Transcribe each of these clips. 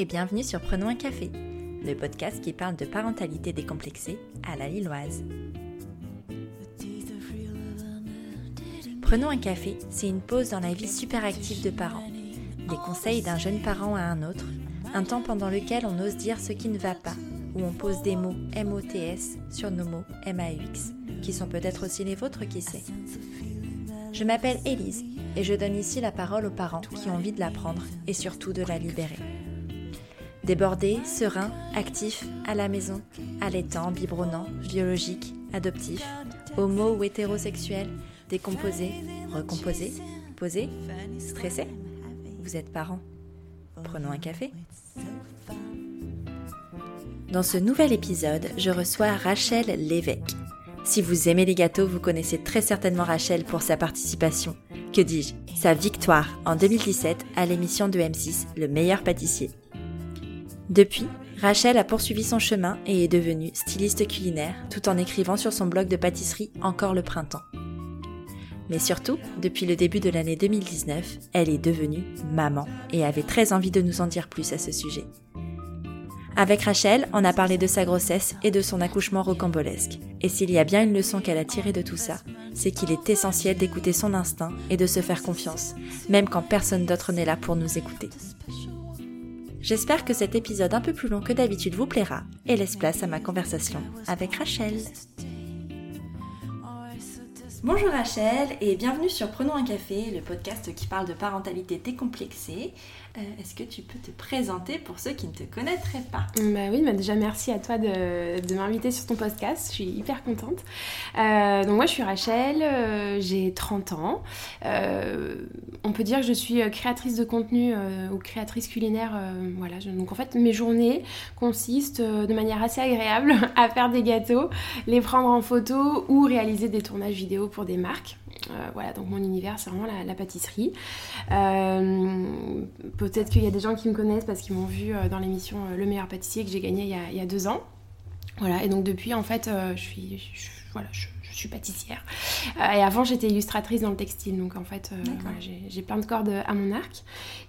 et bienvenue sur Prenons un café, le podcast qui parle de parentalité décomplexée à la Lilloise. Prenons un café, c'est une pause dans la vie super active de parents. Des conseils d'un jeune parent à un autre, un temps pendant lequel on ose dire ce qui ne va pas, où on pose des mots MOTS sur nos mots MAUX, qui sont peut-être aussi les vôtres, qui sait. Je m'appelle Élise et je donne ici la parole aux parents qui ont envie de l'apprendre et surtout de la libérer. Débordé, serein, actif, à la maison, allaitant, biberonnant, biologique, adoptif, homo ou hétérosexuel, décomposé, recomposé, posé, stressé Vous êtes parent Prenons un café. Dans ce nouvel épisode, je reçois Rachel Lévesque. Si vous aimez les gâteaux, vous connaissez très certainement Rachel pour sa participation, que dis-je, sa victoire en 2017 à l'émission de M6 Le meilleur pâtissier. Depuis, Rachel a poursuivi son chemin et est devenue styliste culinaire tout en écrivant sur son blog de pâtisserie Encore le printemps. Mais surtout, depuis le début de l'année 2019, elle est devenue maman et avait très envie de nous en dire plus à ce sujet. Avec Rachel, on a parlé de sa grossesse et de son accouchement rocambolesque. Et s'il y a bien une leçon qu'elle a tirée de tout ça, c'est qu'il est essentiel d'écouter son instinct et de se faire confiance, même quand personne d'autre n'est là pour nous écouter. J'espère que cet épisode un peu plus long que d'habitude vous plaira et laisse place à ma conversation avec Rachel. Bonjour Rachel et bienvenue sur Prenons un café, le podcast qui parle de parentalité décomplexée. Euh, est-ce que tu peux te présenter pour ceux qui ne te connaîtraient pas? Bah oui, bah déjà merci à toi de, m'inviter sur ton podcast, je suis hyper contente. Euh, donc moi je suis Rachel, euh, j'ai 30 ans. on peut dire que je suis créatrice de contenu ou créatrice culinaire. voilà, donc en fait mes journées consistent de manière assez agréable à faire des gâteaux, les prendre en photo ou réaliser des tournages vidéo pour des marques. Voilà, donc mon univers c'est vraiment la, la pâtisserie peut-être qu'il y a des gens qui me connaissent parce qu'ils m'ont vu euh, dans l'émission euh, Le meilleur pâtissier que j'ai gagné il y, a, deux ans. Voilà, et donc depuis, en fait, euh, je suis, voilà, je, suis pâtissière. et avant, j'étais illustratrice dans le textile, donc en fait, j'ai plein de cordes à mon arc.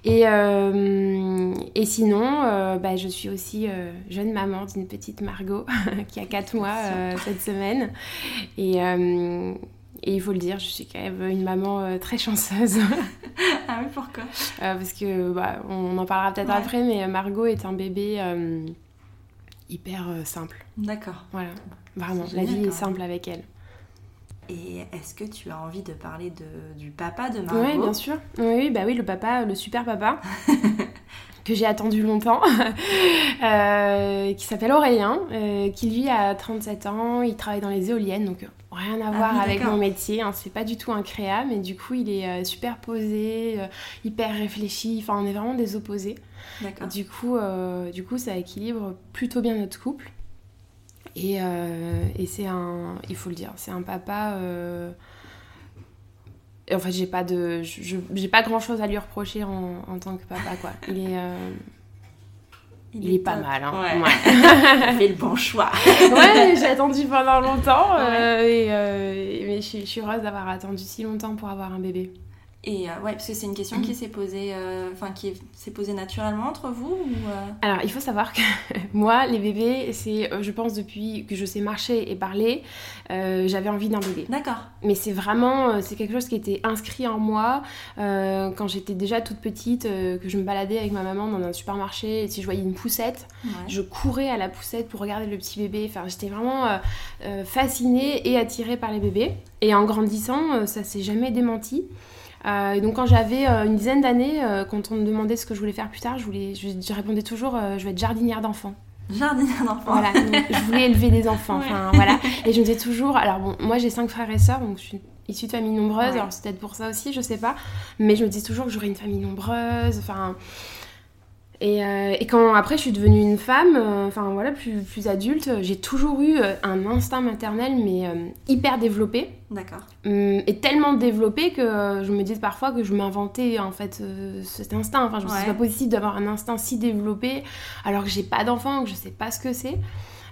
Et, et sinon, bah, je suis aussi jeune maman d'une petite Margot qui a 4 mois cette semaine. Et et il faut le dire, je suis quand même une maman euh, très chanceuse. ah oui, pourquoi? Euh, Parce que, bah, on en parlera peut-être après, mais Margot est un bébé euh, hyper simple. D'accord. Voilà, vraiment, la vie est simple avec elle. Et est-ce que tu as envie de parler de, du papa de Margot? Oui, bien sûr. Oui, bah oui, le papa, le super papa. que j'ai attendu longtemps, qui s'appelle Aurélien, qui lui a 37 ans, il travaille dans les éoliennes, donc rien à ah voir avec mon métier. Hein. C'est pas du tout un créa, mais du coup, il est euh, super posé, euh, hyper réfléchi. Enfin, on est vraiment des opposés. Du coup, euh, du coup, ça équilibre plutôt bien notre couple. Et, et c'est un, il faut le dire, c'est un papa. En fait, j'ai pas de, j'ai pas grand chose à lui reprocher en, en, tant que papa, quoi. Il est il, est, pas mal, hein. Ouais. ouais. fait le bon choix. ouais, j'ai attendu pendant longtemps. Euh, et, euh, mais je, je suis heureuse d'avoir attendu si longtemps pour avoir un bébé. Et euh, ouais, parce que c'est une question qui mm. s'est posée, euh, enfin qui s'est posée naturellement entre vous ou euh? Alors il faut savoir que moi, les bébés, c'est, je pense depuis que je sais marcher et parler, j'avais envie d'un bébé. D'accord. Mais c'est vraiment, c'est quelque chose qui était inscrit en moi quand j'étais déjà toute petite, que je me baladais avec ma maman dans un supermarché et si je voyais une poussette, je courais à la poussette pour regarder le petit bébé. Enfin, j'étais vraiment fascinée et attirée par les bébés. Et en grandissant, ça s'est jamais démenti. Euh, et donc quand j'avais euh, une dizaine d'années, euh, quand on me demandait ce que je voulais faire plus tard, je, voulais, je, répondais toujours je vais être jardinière d'enfants. Jardinière d'enfants. Voilà, je voulais élever des enfants. Enfin, voilà. Et je me disais toujours. Alors bon, moi j'ai cinq frères et sœurs, donc je suis issue de famille nombreuse. Alors c'est peut-être pour ça aussi, je sais pas. Mais je me dis toujours que j'aurais une famille nombreuse. Enfin, euh, et, quand après je suis devenue une femme, euh, enfin voilà, plus, plus adulte, j'ai toujours eu euh, un instinct maternel, mais hyper développé. D'accord. Hum, et tellement développé que je me dis parfois que je m'inventais en fait cet instinct. Enfin, je me suis pas possible d'avoir un instinct si développé alors que j'ai pas d'enfant, que je sais pas ce que c'est.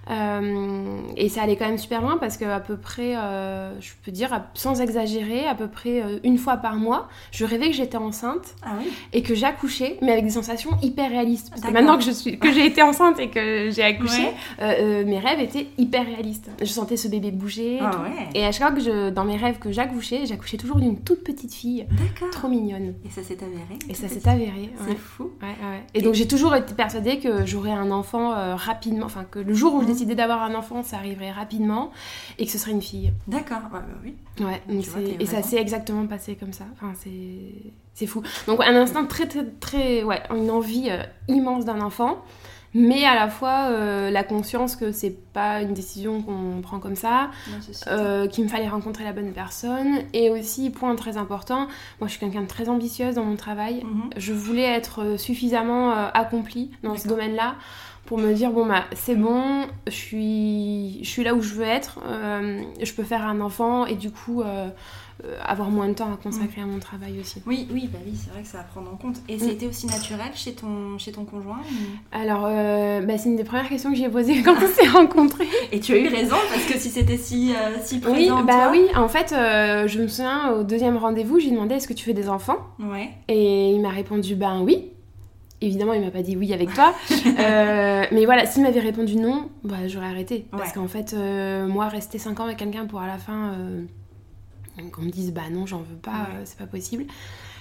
Euh, et ça allait quand même super loin parce qu'à peu près, euh, je peux dire, sans exagérer, à peu près euh, une fois par mois, je rêvais que j'étais enceinte Ah oui et que j'accouchais, mais avec des sensations hyper réalistes. Parce que maintenant que je suis, que j'ai été enceinte et que j'ai accouché, Ouais. euh, mes rêves étaient hyper réalistes. Je sentais ce bébé bouger. et Ah ouais Et à chaque fois que je, dans mes rêves que j'accouchais, j'accouchais toujours d'une toute petite fille, trop mignonne. Et ça s'est avéré Et ça s'est avéré. C'est fou. Et donc j'ai toujours été persuadée que j'aurais un enfant rapidement, enfin que le jour où je D'avoir un enfant, ça arriverait rapidement et que ce serait une fille. D'accord. Ouais, bah oui. Ouais, donc vois, et ça s'est exactement passé comme ça. Enfin, c'est fou. Donc un instinct très très très ouais, une envie euh, immense d'un enfant, mais à la fois euh, la conscience que c'est pas une décision qu'on prend comme ça, euh, qu'il me fallait rencontrer la bonne personne et aussi point très important, moi je suis quelqu'un de très ambitieuse dans mon travail. Mhm. Je voulais être suffisamment accomplie dans ce domaine-là pour me dire bon bah c'est bon, je suis, je suis là où je veux être, euh, je peux faire un enfant et du coup euh, euh, avoir moins de temps à consacrer à mon travail aussi. Oui, oui, bah oui, c'est vrai que ça va prendre en compte. Et Mm. c'était aussi naturel chez ton, chez ton conjoint ou- Alors euh, bah, c'est une des premières questions que j'ai posées quand on s'est rencontrés. Et tu as eu raison parce que si c'était si, si Oui, présent en bah toi- oui, en fait je me souviens au deuxième rendez-vous, j'ai demandé est-ce que tu fais des enfants? Ouais. Et il m'a répondu ben oui. Évidemment, il m'a pas dit oui avec toi. Euh, mais voilà, s'il m'avait répondu non, bah, j'aurais arrêté. Parce qu'en fait, euh, moi, rester 5 ans avec quelqu'un pour à la fin euh, qu'on me dise bah non, j'en veux pas, Ouais. c'est pas possible.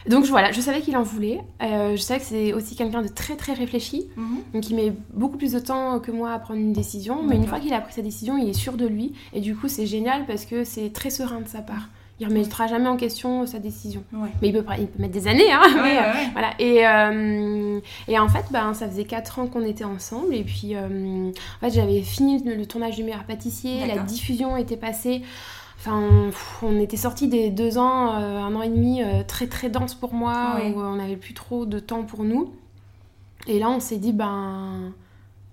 Donc voilà, je savais qu'il en voulait. Je savais que c'est aussi quelqu'un de très très réfléchi. Mhm. Donc il met beaucoup plus de temps que moi à prendre une décision. Mais une fois qu'il a pris sa décision, il est sûr de lui. Et du coup, c'est génial parce que c'est très serein de sa part. Il remettra jamais en question sa décion. Ouais. Mais il peut, pas- il peut mettre des années, hein. Ouais, mais, ouais, euh, ouais. voilà. Et, euh, et en fait, ben, ça faisait 4 ans qu'on était ensemble. Et puis, euh, en fait, j'avais fini le, le tournage du meilleur pâtissier. La diffusion était passée. Enfin, on était sortis des deux ans, euh, un an et demi euh, très très dense pour moi, où on n'avait plus trop de temps pour nous. Et là, on s'est dit, ben,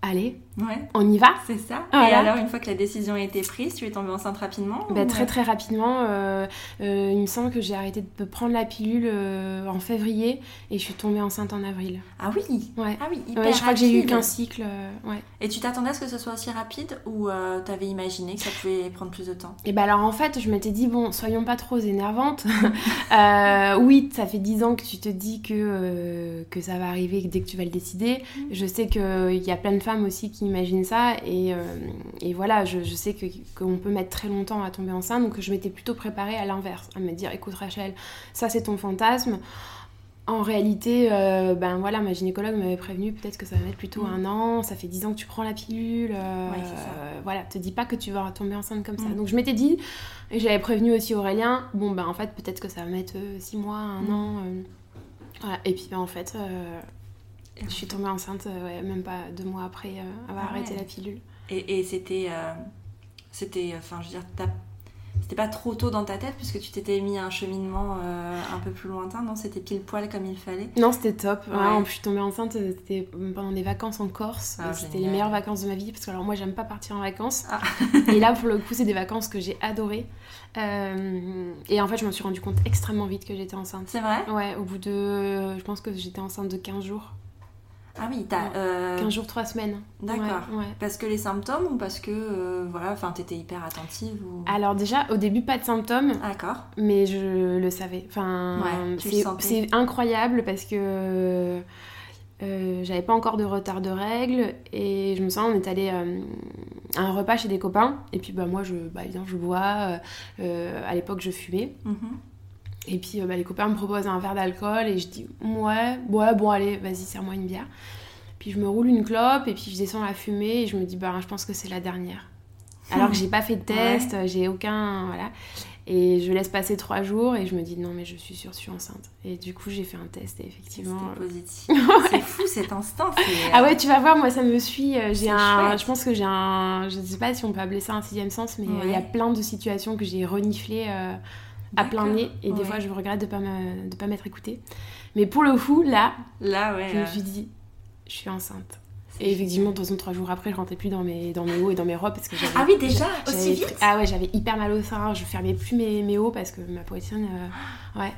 allez, Ouais. on y va? C'est ça. Voilà. Et alors, une fois que la décision a été prise, tu es tombée enceinte rapidement Bah, ou- très très rapidement, euh, euh, il me semble que j'ai arrêté de prendre la pilule euh, en février et je suis tombée enceinte en avril. Ah oui? Ouais. Ah oui, hyper Ouais, je crois que j'ai eu qu'un cycle. ouais. Et tu t'attendais à ce que ce soit aussi rapide ou euh, t'avais imaginé que ça pouvait prendre plus de temps? Et bah alors en fait, je m'étais dit, bon, soyons pas trop énervantes. Oui, ça fait 10 ans que tu te dis que, que ça va arriver dès que tu vas le décider. Je sais qu'il y a plein de femmes aussi qui imaginent ça. Et, euh, et voilà, je, je sais que- qu'on peut mettre très longtemps à tomber enceinte. Donc je m'étais plutôt préparée à l'inverse, à me dire, écoute Rachel, ça c'est ton fantasme. En réalité, euh, ben voilà, ma gynécologue m'avait prévenu peut-être que ça va mettre plutôt Mm. un an. Ça fait 10 ans que tu prends la pilule. euh, Ouais, euh, voilà, te dis pas que tu vas tomber enceinte comme ça. Mm. Donc je m'étais dit, et j'avais prévenu aussi Aurélien, bon ben en fait peut-être que ça va mettre 6 mois, un Mm. an. voilà. Et puis ben en fait, je suis tombée enceinte euh, ouais, même pas deux mois après euh, avoir Ah arrêté ouais. la pilule. Et, et c'était. euh, c'était. Enfin, je veux dire, t'as- c'était pas trop tôt dans ta tête puisque tu t'étais mis un cheminement euh, un peu plus lointain, non? C'était pile poil comme il fallait? Non, c'était top. Ouais. Vraiment, je suis tombée enceinte, c'était pendant des vacances en Corse. Ah, c'était les meilleures vacances de ma vie parce que alors moi j'aime pas partir en vacances. Ah. et là pour le coup c'est des vacances que j'ai adorées. Euh, et en fait je me suis rendu compte extrêmement vite que j'étais enceinte. C'est vrai? Ouais, au bout de... Je pense que j'étais enceinte de 15 jours. Ah oui, t'as. Euh, 15 jours, 3 semaines. D'accord. Ouais, ouais. Parce que les symptômes ou parce que euh, voilà, enfin t'étais hyper attentive ou? Alors déjà, au début, pas de symptômes, D'accord. mais je le savais. Enfin, Ouais, c'est- incroyable parce que euh, j'avais pas encore de retard de règles et je me sens, on est allé euh, à un repas chez des copains et puis bah moi je, bah évidemment je bois. euh, à l'époque je fumais Mhm. Et puis euh, bah, les copains me proposent un verre d'alcool et je dis ouais, ouais bon allez vas-y serre-moi une bière. Puis je me roule une clope et puis je descends la fumée et je me dis bah je pense que c'est la dernière. Alors que j'ai pas fait de test, j'ai aucun voilà. Et je laisse passer trois jours et je me dis non mais je suis sûre je suis enceinte. Et du coup j'ai fait un test et effectivement. C'était euh, positif. C'est fou cet instant. c'est, Ah euh, ouais tu vas voir moi ça me suit. euh, J'ai un, chouette. je pense que j'ai un, je sais pas si on peut appeler ça un sixième sens mais euh, il y a Ouais. plein de situations que j'ai reniflées euh, à plein nez et des Ouais. fois je regrette de pas de pas m'être écoutée. Mais pour le coup là Là, ouais. je me suis dit je suis enceinte. Et effectivement, de toute façon, trois jours après, je rentrais plus dans mes, dans mes hauts et dans mes robes parce que j'avais. Ah oui, déjà? Aussi vite? Ah ouais, j'avais hyper mal au sein, je fermais plus mes, mes hauts parce que ma poitrine. euh, ouais,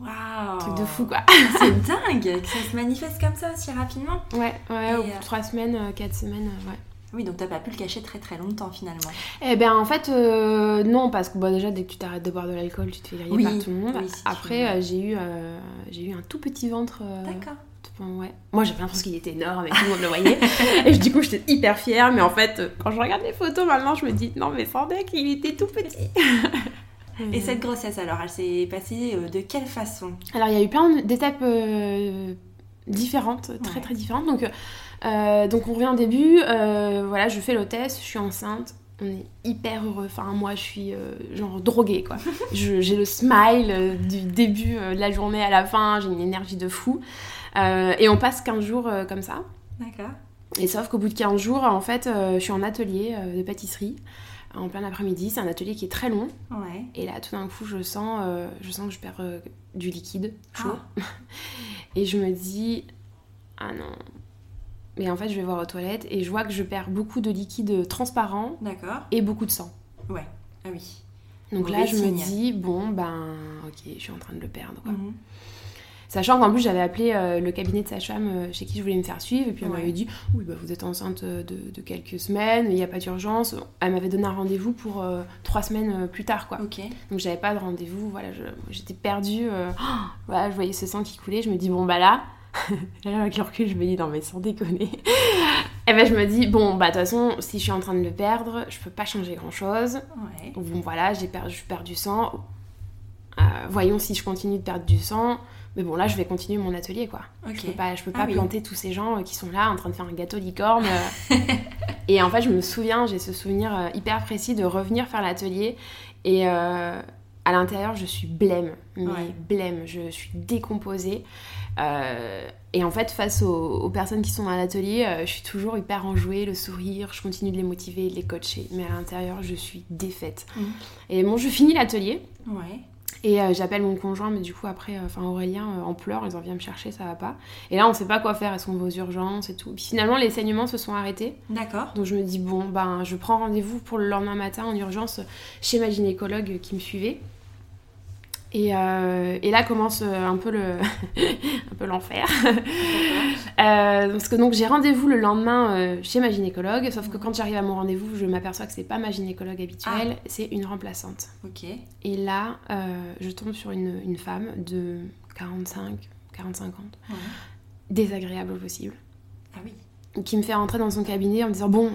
Waouh truc de fou quoi. C'est dingue que ça se manifeste comme ça aussi rapidement. Ouais, ouais, Et, au bout euh, de trois semaines, euh, quatre semaines, ouais. Oui, donc t'as pas pu le cacher très très longtemps finalement. Eh ben en fait, euh, non, parce que bon, déjà, dès que tu t'arrêtes de boire de l'alcool, tu te fais griller Oui, par tout le monde. oui, si tu Après, euh, j'ai eu, euh, j'ai eu un tout petit ventre. D'accord. Ouais. Moi j'avais l'impression qu'il était énorme et tout le monde le voyait. et du coup j'étais hyper fière, mais en fait quand je regarde les photos maintenant je me dis non mais sans deck il était tout petit. Et cette grossesse alors, elle s'est passée de quelle façon? Alors il y a eu plein d'étapes différentes, très Ouais. très différentes. Donc, euh, donc on revient au début, euh, voilà je fais l'hôtesse, je suis enceinte. On est hyper heureux. Enfin, moi, je suis euh, genre droguée, quoi. J'ai le smile du début de la journée à la fin. J'ai une énergie de fou. Et on passe 15 jours comme ça. D'accord. Et sauf qu'au bout de 15 jours, en fait, je suis en atelier de pâtisserie en plein après-midi. C'est un atelier qui est très long. Ouais. Et là, tout d'un coup, je sens, euh, je sens que je perds euh, du liquide chaud. Ah. Et je me dis, ah non. Mais en fait, je vais voir aux toilettes et je vois que je perds beaucoup de liquide transparent D'accord. et beaucoup de sang. Ouais. Ah oui. Donc là, je me dis, bon, ben, ok, je suis en train de le perdre. quoi. Mhm. Sachant qu'en plus, j'avais appelé euh, le cabinet de sage-femme euh, chez qui je voulais me faire suivre, et puis on Ouais. m'avait dit Oui, bah, vous êtes enceinte de, de quelques semaines, il n'y a pas d'urgence. Elle m'avait donné un rendez-vous pour euh, trois semaines euh, plus tard, quoi. Ok. Donc j'avais pas de rendez-vous, voilà, j'étais perdue. euh, voilà, je voyais ce sang qui coulait, je me dis Bon, bah là, là, avec le recul, je me dis Non, mais sans déconner. et ben, je me dis Bon, bah, de toute façon, si je suis en train de le perdre, je peux pas changer grand-chose. Ouais. Bon voilà, j'ai perdu, je perds du sang. Euh, voyons si je continue de perdre du sang. Mais bon là, je vais continuer mon atelier quoi. Ok. Je peux pas, je peux Ah pas oui. planter tous ces gens euh, qui sont là en train de faire un gâteau licorne. euh. et en fait, je me souviens, j'ai ce souvenir hyper précis de revenir faire l'atelier et euh, à l'intérieur, je suis blême, mais Ouais. blême. Je suis décomposée. Euh, et en fait, face aux, aux personnes qui sont dans l'atelier, euh, je suis toujours hyper enjouée, le sourire, je continue de les motiver, de les coacher. Mais à l'intérieur, je suis défaite. Mhm. Et bon, je finis l'atelier. Ouais. Et euh, j'appelle mon conjoint, mais du coup, après, enfin Aurélien en pleurs, ils en viennent me chercher, ça va pas. Et là, on sait pas quoi faire, est-ce qu'on va aux urgences et tout. Puis finalement, les saignements se sont arrêtés. D'accord. Donc je me dis, bon, ben, je prends rendez-vous pour le lendemain matin en urgence chez ma gynécologue qui me suivait. Et, euh, et là commence euh, un peu le un peu l'enfer. Euh, parce que donc j'ai rendez-vous le lendemain euh, chez ma gynécologue, sauf que quand j'arrive à mon rendez-vous, je m'aperçois que c'est pas ma gynécologue habituelle, c'est une remplaçante. Ok. Et là, je tombe sur une, une femme de 45, 45 ans, Ouais. désagréable au possible, Ah oui. qui me fait rentrer dans son cabinet en me disant Bon,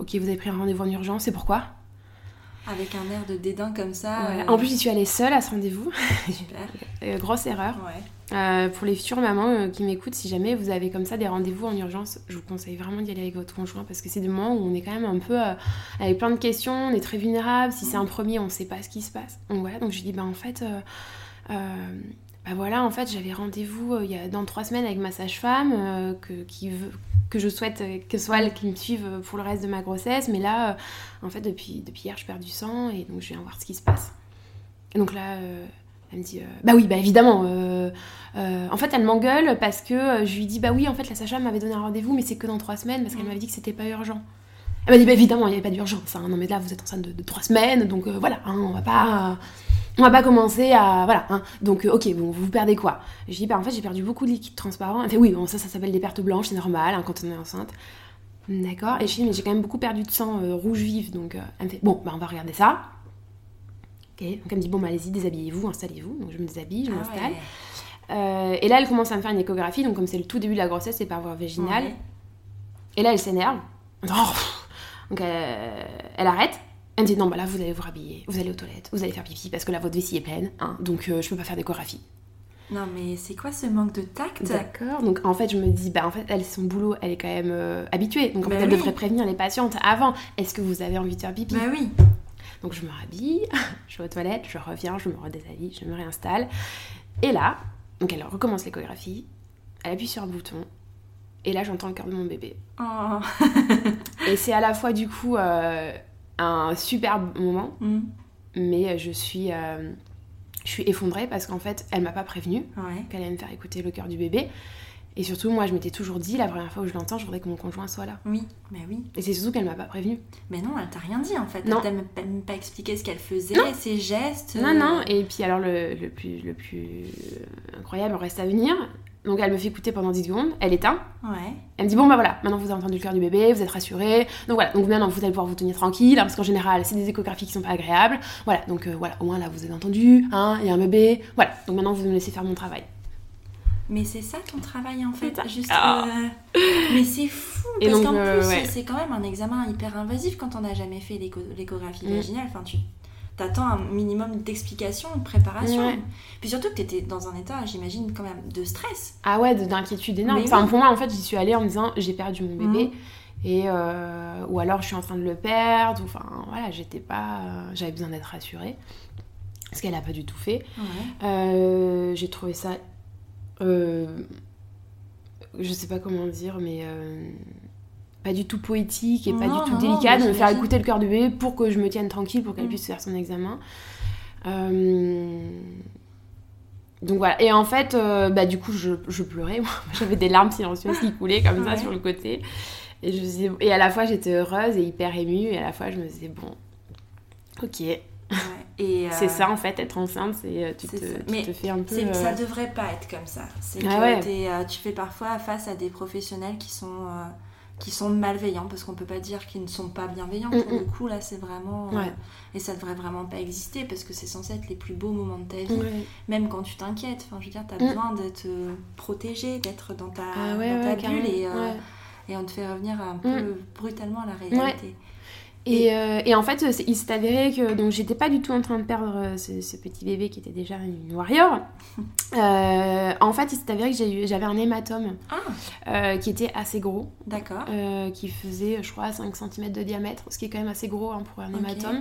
ok, vous avez pris un rendez-vous en urgence, c'est pourquoi? Avec un air de dédain comme ça. Euh, En plus, j'y suis allée seule à ce rendez-vous. Super. Euh, grosse erreur. Ouais. Euh, pour les futures mamans qui m'écoutent, si jamais vous avez comme ça des rendez-vous en urgence, je vous conseille vraiment d'y aller avec votre conjoint parce que c'est des moments où on est quand même un peu euh, avec plein de questions, on est très vulnérable. Si c'est un premier, on sait pas ce qui se passe. Donc voilà, donc je lui dis bah en fait, euh, bah voilà, en fait j'avais rendez-vous euh, il y a dans trois semaines avec ma sage-femme euh, que, qui veut que je souhaite euh, que ce soit elle qui me suive pour le reste de ma grossesse, mais là, en fait depuis depuis hier je perds du sang et donc je viens voir ce qui se passe. Et donc là. elle me dit euh, bah oui bah évidemment euh, euh, en fait elle m'engueule parce que je lui dis bah oui en fait la sage-femme m'avait donné un rendez-vous mais c'est que dans trois semaines parce qu'elle Mm. m'avait dit que c'était pas urgent elle m'a dit bah évidemment il n'y avait pas d'urgence hein. non mais là vous êtes enceinte de, de trois semaines donc voilà hein, on va pas on va pas commencer à voilà hein. donc euh, ok bon vous perdez quoi? Je dis bah en fait j'ai perdu beaucoup de liquide transparent elle fait oui bon ça ça s'appelle des pertes blanches c'est normal hein, quand on est enceinte d'accord et je dis mais j'ai quand même beaucoup perdu de sang euh, rouge vif donc euh, elle me fait bon bah on va regarder ça Ok, donc elle me dit bon bah allez-y déshabillez-vous, installez-vous. Donc je me déshabille, je Ah m'installe. ouais. Euh, et là elle commence à me faire une échographie, donc comme c'est le tout début de la grossesse, c'est par voie vaginale. Ouais. Et là elle s'énerve. Oh, donc elle arrête. Elle me dit non bah là vous allez vous rhabiller, vous allez aux toilettes, vous allez faire pipi parce que là votre vessie est pleine, hein, donc euh, je peux pas faire d'échographie. Non, mais c'est quoi ce manque de tact? D'accord. Donc en fait je me dis bah en fait elle son boulot elle est quand même euh, habituée, donc en Bah fait elle oui. devrait prévenir les patientes avant. Est-ce que vous avez envie de faire pipi? Bah oui. Donc je me rhabille, je vais aux toilettes, je reviens, je me redéshabille, je me réinstalle. Et là, donc elle recommence l'échographie, elle appuie sur un bouton, et là j'entends le cœur de mon bébé. Oh. Et c'est à la fois du coup euh, un superbe moment, Mm. mais je suis, euh, je suis effondrée parce qu'en fait elle m'a pas prévenue Ouais. qu'elle allait me faire écouter le cœur du bébé. Et surtout, moi je m'étais toujours dit, la première fois où je l'entends, je voudrais que mon conjoint soit là. Oui. Bah oui. Et c'est surtout qu'elle m'a pas prévenue. Mais non, elle t'a rien dit en fait. Non. Elle t'a même pas, expliqué ce qu'elle faisait, Non. ses gestes. Non, euh, non, et puis alors le, le plus, le plus euh, incroyable reste à venir. Donc elle me fait écouter pendant 10 secondes, elle éteint. Ouais. Elle me dit bon bah voilà, maintenant vous avez entendu le cœur du bébé, vous êtes rassuré. Donc voilà, donc maintenant vous allez pouvoir vous tenir tranquille, hein, parce qu'en général c'est des échographies qui sont pas agréables. Voilà, donc euh, voilà, au moins là vous avez entendu, hein, il y a un bébé. Voilà, donc maintenant vous me laissez faire mon travail. Mais c'est ça ton travail en fait, juste. Ah. euh, Mais c'est fou Et parce qu'en euh, plus ouais. c'est quand même un examen hyper invasif quand on n'a jamais fait l'écho- l'échographie Mm. vaginale. Enfin, tu t'attends un minimum d'explication, de préparation. Ouais. Puis surtout que t'étais dans un état, j'imagine quand même de stress. Ah ouais, de- d'inquiétude énorme. Mais Enfin oui. pour moi en fait j'y suis allée en me disant j'ai perdu mon bébé. Mhm. Et euh, ou alors je suis en train de le perdre, ou enfin voilà, j'étais pas. euh, J'avais besoin d'être rassurée. Ce qu'elle a pas du tout fait. Ouais. Euh, j'ai trouvé ça. euh, je sais pas comment dire, mais. Pas du tout poétique et pas du tout non, délicat de me faire écouter le cœur de bébé pour que je me tienne tranquille, pour qu'elle Mm. puisse faire son examen. Euh, Donc voilà. Et en fait, euh, bah, du coup, je, je pleurais. J'avais des larmes silencieuses qui coulaient comme ça sur le côté. Et, je et à la fois, j'étais heureuse et hyper émue. Et à la fois, je me disais, bon, ok, Ouais. Et, euh, c'est ça en fait, être enceinte, c'est tu, te, c'est tu Mais te fais un peu. C'est- euh, Ça devrait pas être comme ça. C'est Ah que ouais. t'es, tu fais parfois face à des professionnels qui sont, qui sont malveillants, parce qu'on peut pas dire qu'ils ne sont pas bienveillants. Pour le coup, là, c'est vraiment. euh, et ça devrait vraiment pas exister, parce que c'est censé être les plus beaux moments de ta vie. Ouais. Même quand tu t'inquiètes. Enfin, je veux dire, t'as Mm. besoin de te protéger, d'être dans ta, Ah ouais, dans ta ouais, bulle, carrément, et, euh, et on te fait revenir un peu Mm. brutalement à la réalité. Et, euh, et en fait, il s'est avéré que donc j'étais pas du tout en train de perdre euh, ce, ce petit bébé qui était déjà une warrior. Euh, en fait, il s'est avéré que j'avais un hématome Ah, euh, qui était assez gros, d'accord. qui faisait, je crois, 5 cm de diamètre, ce qui est quand même assez gros hein, pour un hématome.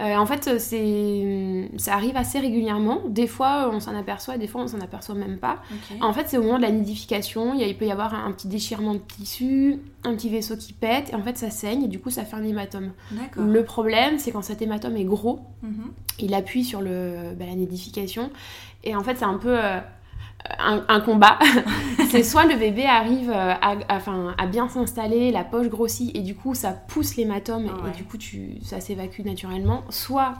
Euh, en fait, c'est ça arrive assez régulièrement. Des fois, on s'en aperçoit, des fois, on s'en aperçoit même pas. En fait, c'est au moment de la nidification, il, y a- il peut y avoir un, un petit déchirement de tissu, un petit vaisseau qui pète, et en fait, ça saigne, et du coup, ça fait un hématome. Le problème, c'est quand cet hématome est gros, Mhm. il appuie sur le, bah, la nidification. Et en fait, c'est un peu euh, un, un combat. c'est soit le bébé arrive euh, à, à- bien s'installer, la poche grossit, et du coup, ça pousse l'hématome, ouais. et du coup, tu, ça s'évacue naturellement. Soit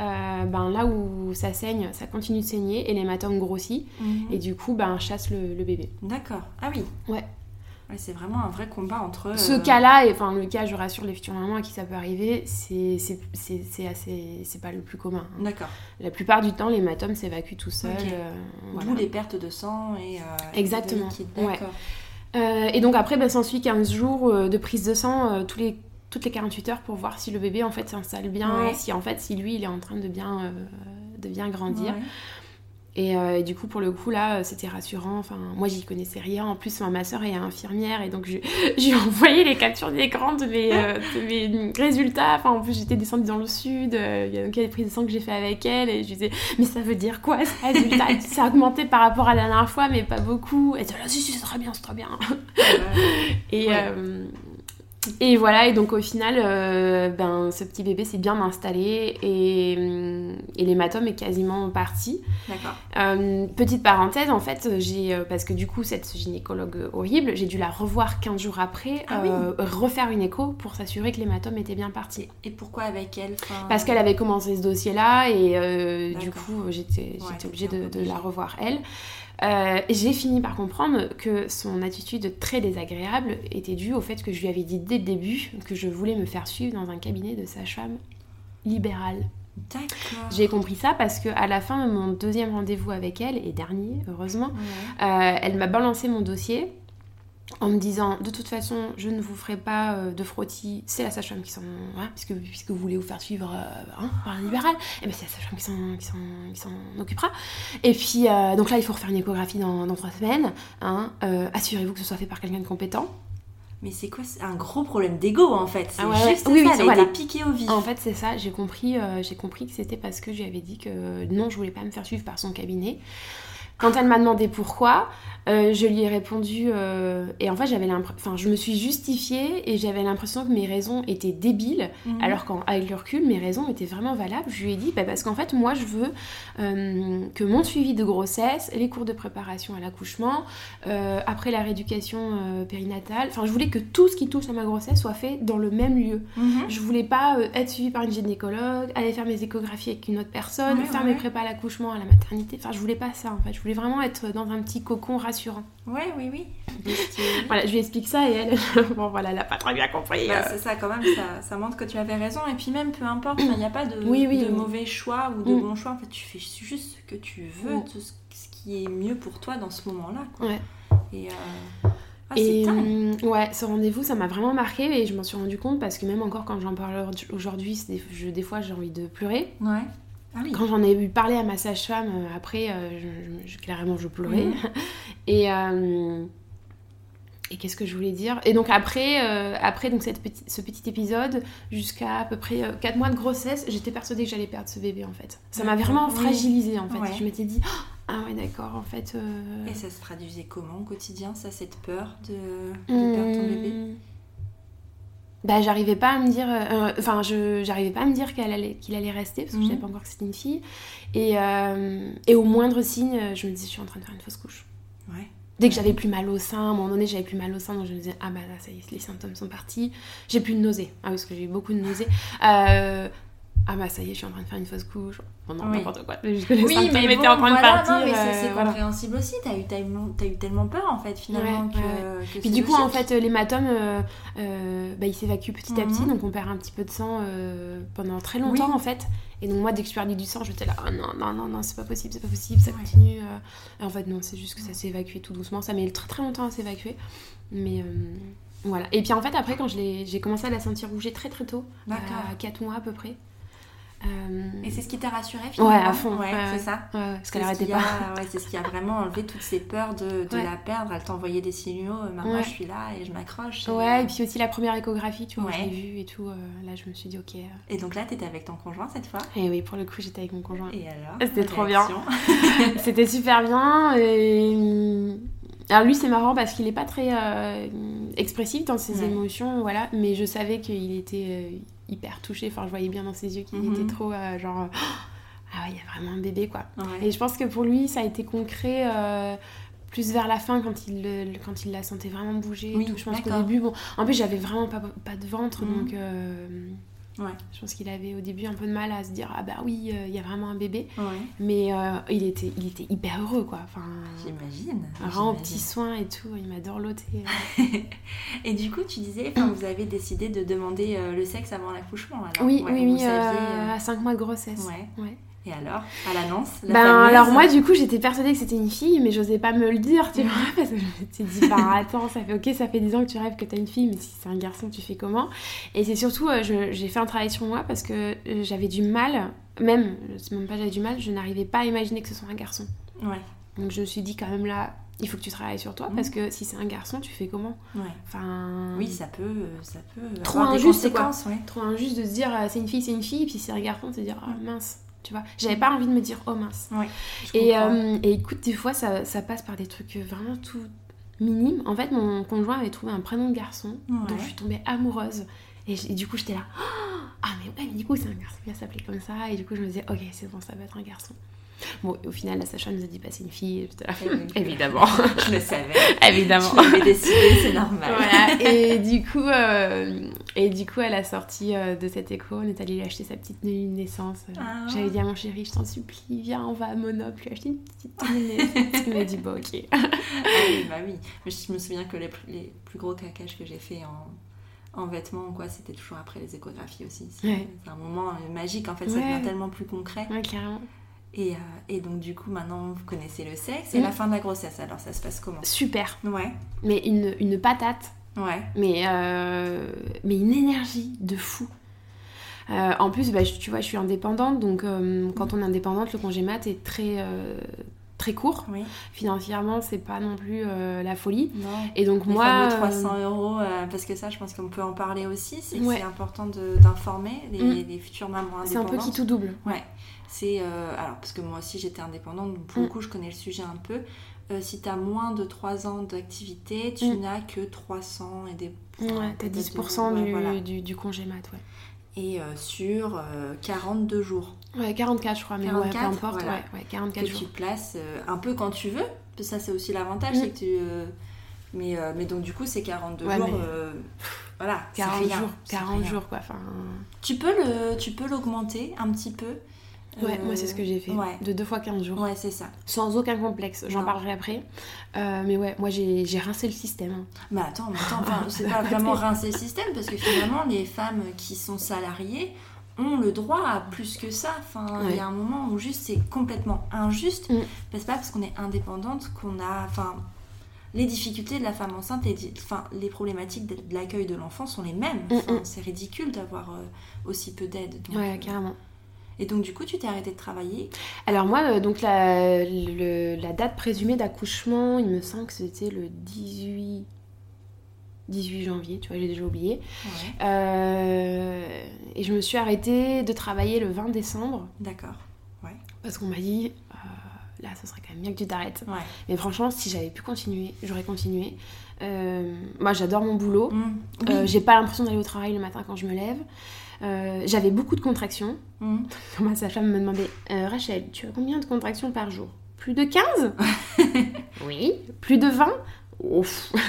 euh, ben, là où ça saigne, ça continue de saigner, et l'hématome grossit, Mhm. et du coup, ben, chasse le, le bébé. D'accord. Ah oui. Ouais. Ouais, c'est vraiment un vrai combat entre. Ce euh, cas-là, et enfin le cas, je rassure les futures mamans à qui ça peut arriver, c'est assez, c'est pas le plus commun. hein. D'accord. La plupart du temps, l'hématome s'évacue tout seul. Ok. euh, voilà. D'où les pertes de sang et. euh, Exactement. Ouais. D'accord. Et donc après, bah, s'ensuit 15 jours de prise de sang tous les, toutes les 48 heures pour voir si le bébé en fait s'installe bien, Ouais. si en fait si lui il est en train de bien, de bien grandir. Et, euh, et du coup, pour le coup, là, euh, c'était rassurant. Enfin, moi, j'y connaissais rien. En plus, ma, soeur est infirmière et donc je, je lui envoyé les captures d'écran de mes, euh, de mes résultats. Enfin, en plus, j'étais descendue dans le sud. euh, Il y a donc des prises de sang que j'ai fait avec elle et je lui disais, mais ça veut dire quoi ce résultat? A augmenté par rapport à la dernière fois, mais pas beaucoup. Et elle dit, Ah, si, si, c'est très bien, c'est très bien. Ouais. Et, Ouais. Et voilà, et donc au final, euh, ben, ce petit bébé s'est bien installé et, hum, et l'hématome est quasiment parti. D'accord. Euh, petite parenthèse, en fait, j'ai, euh, parce que du coup, cette gynécologue horrible, j'ai dû la revoir 15 jours après, Ah oui. refaire une écho pour s'assurer que l'hématome était bien parti. Et pourquoi avec elle Parce qu'elle avait commencé ce dossier-là et du coup, j'étais, Ouais, obligée de, la revoir elle. Euh, j'ai fini par comprendre que son attitude très désagréable était due au fait que je lui avais dit dès le début que je voulais me faire suivre dans un cabinet de sage-femme libérale. D'accord. J'ai compris ça parce que à la fin de mon deuxième rendez-vous avec elle, et dernier heureusement, Ouais. euh, elle m'a balancé mon dossier en me disant de toute façon je ne vous ferai pas euh, de frottis, c'est la sage-femme qui s'en... hein, puisque, puisque vous voulez vous faire suivre euh, hein, par un libéral, et bien c'est la sage-femme qui s'en, qui, s'en, qui s'en occupera. Et puis euh, donc là il faut refaire une échographie dans, dans trois semaines, hein, euh, assurez-vous que ce soit fait par quelqu'un de compétent. Mais c'est quoi un gros problème d'ego en fait. C'est Ah ouais, juste ouais. Oui, ça. oui, elle a voilà. été piquée au vif. En fait, c'est ça, j'ai compris, j'ai compris que c'était parce que je lui avais dit que non, je voulais pas me faire suivre par son cabinet. Quand elle m'a demandé pourquoi, euh, je lui ai répondu euh, et en fait j'avais l'impression, je me suis justifiée et j'avais l'impression que mes raisons étaient débiles, Mhm. alors qu'avec le recul mes raisons étaient vraiment valables. Je lui ai dit bah, parce qu'en fait moi je veux euh, que mon suivi de grossesse, les cours de préparation à l'accouchement, après la rééducation périnatale, enfin je voulais que tout ce qui touche à ma grossesse soit fait dans le même lieu. Mhm. Je voulais pas être suivie par une gynécologue, aller faire mes échographies avec une autre personne, Ouais, faire ouais. mes prépas à l'accouchement, à la maternité. Enfin, je voulais pas ça en fait. Je voulais voulais vraiment être dans un petit cocon rassurant. Ouais, oui, oui. voilà, je lui explique ça et elle, bon voilà, elle a pas très bien compris. Bah, c'est ça, quand même, ça, ça, montre que tu avais raison. Et puis même, peu importe, il n'y a pas de, de mauvais choix ou de mm. bons choix. En fait, tu fais juste ce que tu veux, mm. ce qui est mieux pour toi dans ce moment-là. Ouais. Et, euh... ah, et mm, ouais, ce rendez-vous, ça m'a vraiment marqué et je m'en suis rendu compte parce que même encore quand j'en parle aujourd'hui, des, des fois j'ai envie de pleurer. Ouais. Ah quand j'en ai vu parler à ma sage-femme, euh, après, euh, je, clairement, je pleurais. Mhm. et, euh, et qu'est-ce que je voulais dire? Et donc après, après donc cette ce petit épisode, jusqu'à à peu près 4 mois de grossesse, j'étais persuadée que j'allais perdre ce bébé en fait. Ça m'a vraiment fragilisée en fait. Je m'étais dit, ah ouais d'accord, en fait... Et ça se traduisait comment au quotidien, ça, cette peur de, de perdre ton bébé? mmh bah, j'arrivais pas à me dire euh, enfin je j'arrivais pas à me dire qu'elle allait qu'il allait rester parce que je savais mhm. pas encore que c'était une fille. Et, euh, et au moindre signe je me disais je suis en train de faire une fausse couche. Ouais. Dès que j'avais plus mal au sein à un moment donné j'avais plus mal au sein donc je me disais ah bah là ça y est les symptômes sont partis. J'ai plus de nausées. Ah parce que j'ai eu beaucoup de nausées. Euh, ah bah ça y est, je suis en train de faire une fausse couche. Bon, non, n'importe quoi. Les oui, mais bon, en train voilà, de partir. Non, mais c'est euh, compréhensible aussi. T'as eu, as eu, tellement peur en fait finalement que, ouais. que Puis du coup, en fait, l'hématome, euh, euh, bah, il s'évacue petit à petit, mhm. donc on perd un petit peu de sang euh, pendant très longtemps en fait. Et donc moi, dès que je perdais du sang, j'étais là, oh, non, non, non, non, c'est pas possible, c'est pas possible, ça continue. Et en fait, non, c'est juste que ça s'est évacué tout doucement. Ça met très très longtemps à s'évacuer. Mais voilà. Et puis en fait, après, quand j'ai commencé à la sentir bouger très très tôt, à 4 mois à peu près. Et c'est ce qui t'a rassuré finalement Ouais, à fond. Ouais, c'est ça. parce qu'elle arrêtait pas. c'est ce qui a vraiment enlevé toutes ces peurs de, de la perdre. Elle t'envoyait des signaux, euh, maman, je suis là et je m'accroche. Ouais, et puis aussi la première échographie, tu vois, je l'ai vue et tout. Euh, là, je me suis dit, ok. Euh. Et donc là, t'étais avec ton conjoint cette fois Et oui, pour le coup, j'étais avec mon conjoint. Et alors C'était trop bien. C'était super bien. Et... Alors lui, c'est marrant parce qu'il n'est pas très expressif dans ses émotions, voilà. Mais je savais qu'il était hyper touchée. Enfin, je voyais bien dans ses yeux qu'il était mhm. trop euh, genre. ah ouais, il y a vraiment un bébé quoi. Et je pense que pour lui, ça a été concret. Euh, plus vers la fin quand il quand il la sentait vraiment bouger oui, tout. je pense qu'au début bon en plus j'avais vraiment pas, pas de ventre mhm. donc euh, Ouais. Je pense qu'il avait au début un peu de mal à se dire ah bah oui il y a vraiment un bébé. Mais il était il était hyper heureux quoi. Enfin j'imagine vraiment petit soin et tout il m'a dorloté et du coup tu disais vous avez décidé de demander le sexe avant l'accouchement oui oui oui à 5 mois de grossesse. Ouais et alors, à l'annonce Ben alors moi du coup j'étais persuadée que c'était une fille mais j'osais pas me le dire tu vois parce que je me suis dit bah attends ça fait ok ça fait 10 ans que tu rêves que t'as une fille mais si c'est un garçon tu fais comment? Et c'est surtout euh, j'ai fait un travail sur moi parce que euh, j'avais du mal même c'est même pas j'avais du mal je n'arrivais pas à imaginer que ce soit un garçon. Ouais. Donc je me suis dit quand même là il faut que tu travailles sur toi parce mhm. que si c'est un garçon tu fais comment? Ouais. Enfin oui ça peut ça peut trop injuste quoi. Trop injuste de se dire c'est une fille c'est une fille et puis si c'est un garçon de se dire ah, mince tu vois. J'avais pas envie de me dire oh mince. et, euh, et, écoute, des fois ça, ça, passe par des trucs vraiment tout minimes. En fait, mon conjoint avait trouvé un prénom de garçon dont je suis tombée amoureuse. Et, du coup, j'étais là, ah mais ouais, mais du coup, c'est un garçon qui va s'appeler comme ça. Et du coup, je me disais, ok, c'est bon, ça va être un garçon. Bon, au final, la Sacha nous a dit pas c'est une fille. Eh Évidemment. je le savais. Évidemment. Je l'avais décidé, c'est normal. Voilà. Et du coup, euh, et du coup, à la sortie euh, de cette écho, on est allé lui acheter sa petite tenue de naissance. Ah. J'avais dit à mon chéri, je t'en supplie, viens, on va à Monop lui acheter une petite tenue de naissance. Il m'a dit, bon, ok. ah oui, bah oui. Mais je me souviens que les, les plus gros cacages que j'ai fait en, en vêtements, quoi, c'était toujours après les échographies aussi. C'est un moment magique, en fait, ça devient tellement plus concret. Ouais, carrément. Et, euh, et, donc du coup maintenant vous connaissez le sexe et la mm. fin de la grossesse alors ça se passe comment? Super. Ouais. Mais une, une patate. Ouais. Mais, euh, mais une énergie de fou. Euh, en plus, bah, tu vois, je suis indépendante, donc quand on est indépendante, le congé mat est très, très court. Oui. Financièrement, c'est pas non plus la folie. Non. Et donc Les moi, 300 euros, parce que ça, je pense qu'on peut en parler aussi. C'est important d'informer les, mm. les, futures mamans indépendantes. C'est un peu qui tout double. Ouais. C'est euh, alors parce que moi aussi j'étais indépendante, donc pour le mm. coup je connais le sujet un peu. Euh, si tu as moins de 3 ans d'activité, tu mm. n'as que 300 et des Ouais, t'as 10% du, du, congé mat, ouais. Et euh, sur 42 jours. Ouais, 44 je crois, mais 44, ouais, peu importe, ouais, ouais, 44 que tu te places un peu quand tu veux. Ça c'est aussi l'avantage, mm. c'est que tu... mais, mais donc du coup c'est 42 jours... voilà, 40 jours, 40 jours quoi. Enfin... Tu peux le, tu peux l'augmenter un petit peu Ouais, moi c'est ce que j'ai fait. Ouais. De deux fois 15 jours. Ouais, c'est ça. Sans aucun complexe. J'en parlerai après. Euh, mais ouais, moi j'ai rincé le système. Mais attends, mais attends, enfin, c'est pas vraiment rincer le système parce que finalement, les femmes qui sont salariées ont le droit à plus que ça. Enfin, il Ouais. y a un moment où juste c'est complètement injuste. Mm. C'est pas parce qu'on est indépendante qu'on a. Enfin, les difficultés de la femme enceinte, les, di- enfin, les problématiques de l'accueil de l'enfant sont les mêmes. Mm, Enfin, mm. C'est ridicule d'avoir euh, aussi peu d'aide. Ouais, euh, carrément. Et donc, du coup, tu t'es arrêtée de travailler? Alors moi, euh, donc la, le- la date présumée d'accouchement, il me semble que c'était le 18... 18 janvier, tu vois, j'ai déjà oublié. Ouais. Euh, et je me suis arrêtée de travailler le 20 décembre D'accord. parce qu'on m'a dit, euh, là, ce serait quand même bien que tu t'arrêtes. Ouais. Mais franchement, si j'avais pu continuer, j'aurais continué. Euh, moi, j'adore mon boulot. Mm. Euh, Oui. j'ai pas l'impression d'aller au travail le matin quand je me lève. Euh, J'avais beaucoup de contractions. Mm. Ma sage-femme me demandait Euh, Rachel, tu as combien de contractions par jour? Plus de 15 Oui. Plus de 20 Ouf.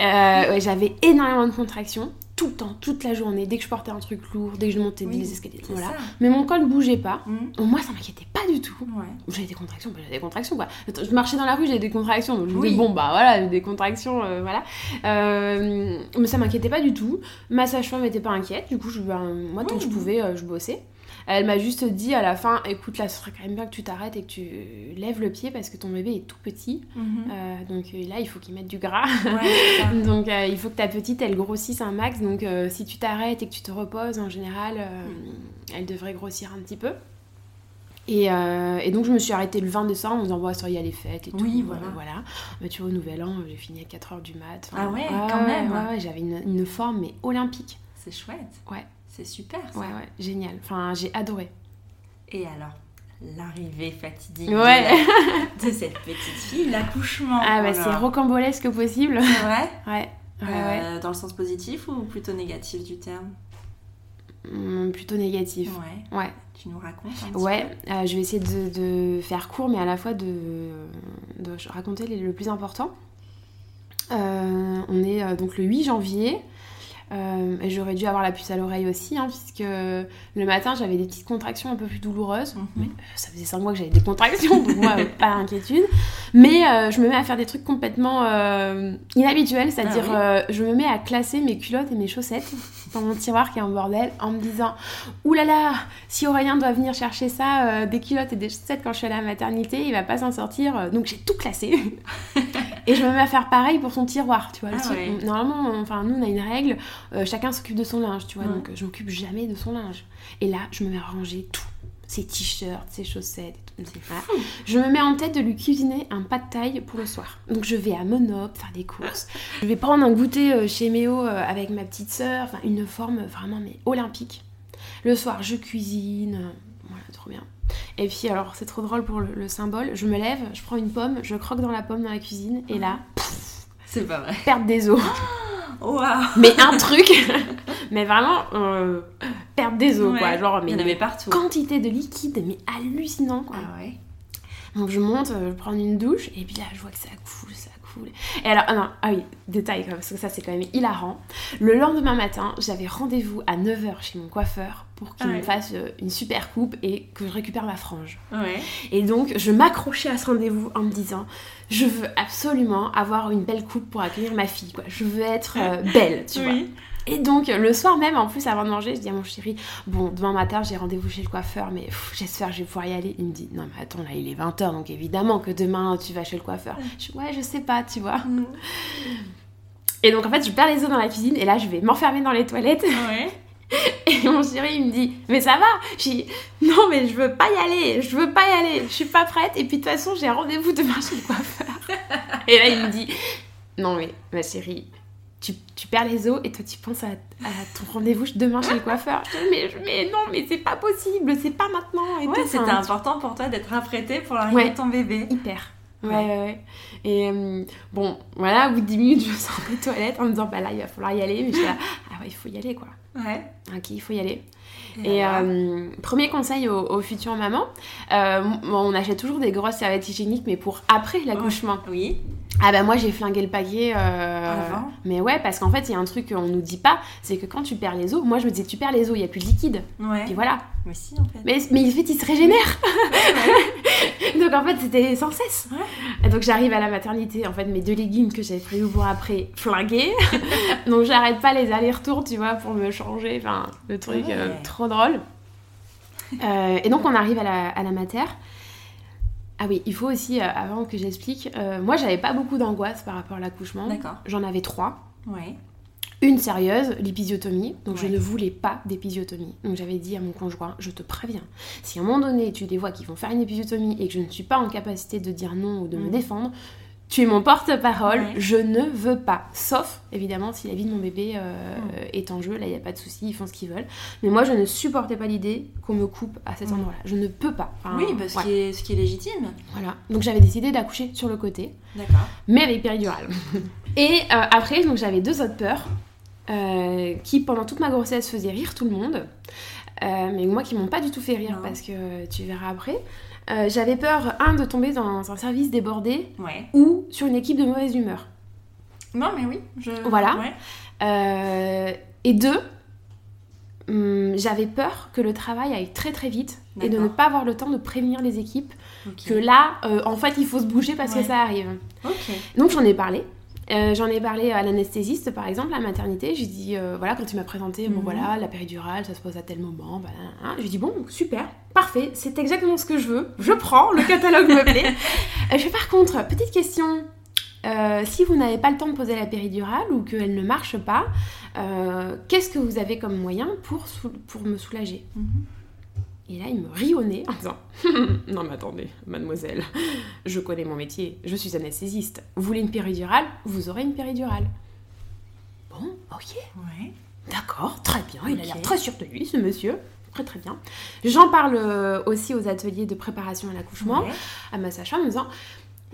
Euh, ouais, J'avais énormément de contractions tout le temps, toute la journée, dès que je portais un truc lourd, dès que je montais Oui, des escaliers. Voilà. ça. Mais mon col ne bougeait pas. Mm. Moi, ça m'inquiétait pas du tout. Ouais. J'avais des contractions, bah, j'avais des contractions quoi. Je marchais dans la rue, j'avais des contractions, donc je me Oui. disais bon bah voilà, des contractions, euh, voilà. Euh, mais ça m'inquiétait pas du tout. Ma sage-femme était pas inquiète, du coup je, ben, moi tant que je pouvais, euh, je bossais. Elle m'a juste dit à la fin, écoute là, ce serait quand même bien que tu t'arrêtes et que tu lèves le pied parce que ton bébé est tout petit, Mhm. Euh, donc euh, là il faut qu'il mette du gras. Ouais. Donc euh, il faut que ta petite elle grossisse un max. Donc euh, si tu t'arrêtes et que tu te reposes, en général, elle devrait grossir un petit peu. Et, euh, et donc je me suis arrêtée le 20 décembre en me disant bon, ça y a les fêtes et tout. Oui, voilà. voilà. Mais tu vois, au Nouvel An, j'ai fini à 4h du mat. Ah ouais, quand même. ouais, ouais, j'avais une, une forme mais olympique. C'est chouette. Ouais. C'est super ça. Ouais, ouais, génial. Enfin, j'ai adoré. Et alors, l'arrivée fatidique Ouais. de, la- de cette petite fille, l'accouchement. Ah bah c'est rocambolesque possible. C'est vrai Ouais. Ouais, ouais. Euh, Dans le sens positif ou plutôt négatif du terme? Hum, plutôt négatif. Ouais. Ouais. Tu nous racontes un petit Ouais, euh, je vais essayer de, de faire court, mais à la fois de, de raconter les- le plus important. Euh, on est euh, donc le 8 janvier. Euh, et j'aurais dû avoir la puce à l'oreille aussi, hein, puisque le matin j'avais des petites contractions un peu plus douloureuses. Mhm. Mais, euh, ça faisait 5 mois que j'avais des contractions, donc moi, pas d'inquiétude. Mais euh, je me mets à faire des trucs complètement euh, inhabituels, c'est-à-dire Ah je me mets à classer mes culottes et mes chaussettes dans mon tiroir qui est en bordel en me disant là là, si Aurélien doit venir chercher ça, euh, des culottes et des chaussettes quand je suis à la maternité, il va pas s'en sortir. Euh, Donc j'ai tout classé. et je me mets à faire pareil pour son tiroir, tu vois. le Ah. Normalement, on- enfin, nous on a une règle, euh, chacun s'occupe de son linge, tu vois. Ouais. Donc je m'occupe jamais de son linge. Et là, je me mets à ranger tout. Ses t-shirts, ses chaussettes et tout. Voilà. Je me mets en tête de lui cuisiner un pas de taille pour le soir. Donc je vais à Monop faire des courses. Je vais prendre un goûter euh, chez Méo euh, avec ma petite sœur. Enfin, une forme vraiment mais olympique. Le soir, je cuisine. euh, Voilà, trop bien. Et puis alors, c'est trop drôle pour le, le symbole. Je me lève, je prends une pomme, je croque dans la pomme dans la cuisine. Et là, C'est pas vrai. perte des os. Waouh mais un truc. mais vraiment, euh, perte des os, quoi. Genre, mais Il y en avait partout. quantité de liquide, mais hallucinant, quoi. Ah ouais. Donc je monte, euh, je prends une douche, et puis là je vois que ça coule, ça coule. Et alors, ah non, ah oui, détail, parce que ça c'est quand même hilarant. Le lendemain matin, j'avais rendez-vous à 9h chez mon coiffeur pour qu'il Ah ouais. me fasse euh, une super coupe et que je récupère ma frange. Ouais. Et donc je m'accrochais à ce rendez-vous en me disant, je veux absolument avoir une belle coupe pour accueillir ma fille, quoi. Je veux être euh, belle, tu vois. Et donc, le soir même, en plus, avant de manger, je dis à mon chéri, bon, demain matin, j'ai rendez-vous chez le coiffeur, mais j'espère que je vais pouvoir y aller. Il me dit, non, mais attends, là, il est 20h, donc évidemment que demain, tu vas chez le coiffeur. Je dis, ouais, je sais pas, tu vois. Mm. Et donc, en fait, je perds les os dans la cuisine, et là, je vais m'enfermer dans les toilettes. Ouais. Et mon chéri, il me dit, mais ça va? Je dis, non, mais je veux pas y aller, je veux pas y aller, je suis pas prête, et puis de toute façon, j'ai rendez-vous demain chez le coiffeur. et là, il me dit, non, mais ma chérie, tu, tu perds les os et toi tu penses à, à ton rendez-vous demain chez le coiffeur. Je dis, mais, mais non, mais c'est pas possible, c'est pas maintenant. Et Ouais, c'était Enfin, important pour toi d'être apprêtée pour l'arrivée Ouais. de ton bébé. Hyper. Ouais, Ouais. ouais. Et euh, bon, voilà, au bout de 10 minutes, je sors des toilettes en me disant, bah là, il va falloir y aller. Mais je là, ah ouais, il faut y aller, quoi. Ouais. Ok, il faut y aller. Et euh, premier conseil aux, futures mamans, euh, on achète toujours des grosses serviettes hygiéniques, mais pour après l'accouchement. Oui. Ah bah moi j'ai flingué le paquet. Euh, mais ouais, parce qu'en fait il y a un truc qu'on nous dit pas, c'est que quand tu perds les os, moi je me disais tu perds les os, il y a plus de liquide. Ouais. Et voilà. Mais si en fait. Mais, mais en fait il se régénère. donc en fait c'était sans cesse. Et donc j'arrive à la maternité, en fait mes deux légumes que j'avais prévu pour après flingués. donc j'arrête pas les allers-retours, tu vois, pour me changer. Enfin le truc euh, trop drôle. Euh, et donc on arrive à la, à la mater. Ah oui, il faut aussi, euh, avant que j'explique, moi j'avais pas beaucoup d'angoisse par rapport à l'accouchement. D'accord. J'en avais trois. Ouais. Une sérieuse, l'épisiotomie. Donc je ne voulais pas d'épisiotomie. Donc j'avais dit à mon conjoint, je te préviens, si à un moment donné tu les vois qui vont faire une épisiotomie et que je ne suis pas en capacité de dire non ou de me mm. défendre, tu es mon porte-parole, je ne veux pas. Sauf, évidemment, si la vie de mon bébé euh, mm. est en jeu, là, il n'y a pas de souci, ils font ce qu'ils veulent. Mais moi, je ne supportais pas l'idée qu'on me coupe à cet mm. endroit-là. Je ne peux pas. oui, parce bah, ce, qui est, légitime. Voilà. Donc, j'avais décidé d'accoucher sur le côté. D'accord. Mais avec péridurale. Et euh, après, donc j'avais deux autres peurs euh, qui, pendant toute ma grossesse, faisaient rire tout le monde. mais moi, qui m'ont pas du tout fait rire, parce que tu verras après. Euh, j'avais peur, un, de tomber dans un service débordé ou sur une équipe de mauvaise humeur. Non, mais oui. Je... Voilà. Euh, et deux, hum, j'avais peur que le travail aille très très vite et de ne pas avoir le temps de prévenir les équipes que là, euh, en fait, il faut se bouger parce que ça arrive. Donc j'en ai parlé. Euh, j'en ai parlé à l'anesthésiste, par exemple, à la maternité. J'ai dit, euh, voilà, quand il m'a présenté, bon mhm. voilà, la péridurale, ça se pose à tel moment. Bah, hein. J'ai dit, bon, super, parfait, c'est exactement ce que je veux. Je prends, le catalogue me plaît. Euh, je fais par contre, petite question. si vous n'avez pas le temps de poser la péridurale ou qu'elle ne marche pas, qu'est-ce que vous avez comme moyen pour, pour me soulager? Mhm. Et là, il me riait en disant Non, mais attendez, mademoiselle, je connais mon métier, je suis anesthésiste. Vous voulez une péridurale Vous aurez une péridurale. Bon, ok. Ouais. D'accord, très bien. Il a l'air très sûr de lui, ce monsieur. Très, très bien. J'en parle euh, aussi aux ateliers de préparation à l'accouchement, à ma sage-femme, en disant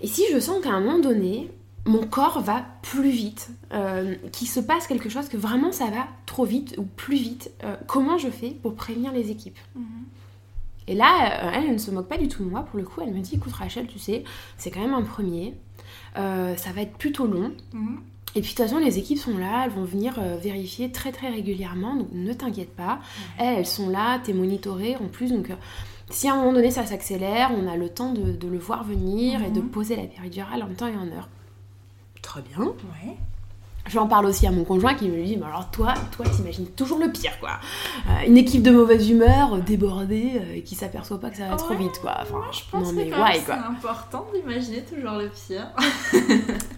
Et si je sens qu'à un moment donné, mon corps va plus vite, euh, qu'il se passe quelque chose, que vraiment ça va trop vite ou plus vite, euh, comment je fais pour prévenir les équipes? Mhm. Et là, euh, elle, ne se moque pas du tout de moi. Pour le coup, elle me dit écoute, Rachel, tu sais, c'est quand même un premier. Euh, ça va être plutôt long. Mhm. Et puis de toute façon, les équipes sont là, elles vont venir euh, vérifier très très régulièrement, donc ne t'inquiète pas. Elles, elles sont là, t'es monitorée en plus, donc si à un moment donné ça s'accélère, on a le temps de, le voir venir et de mhm. poser la péridurale en temps et en heure. Très bien. Ouais. J'en parle aussi à mon conjoint qui me dit, mais alors toi, toi, t'imagines toujours le pire, quoi. Euh, une équipe de mauvaise humeur, euh, débordée, euh, qui s'aperçoit pas que ça va trop vite, quoi. Enfin, je pense que c'est important d'imaginer toujours le pire.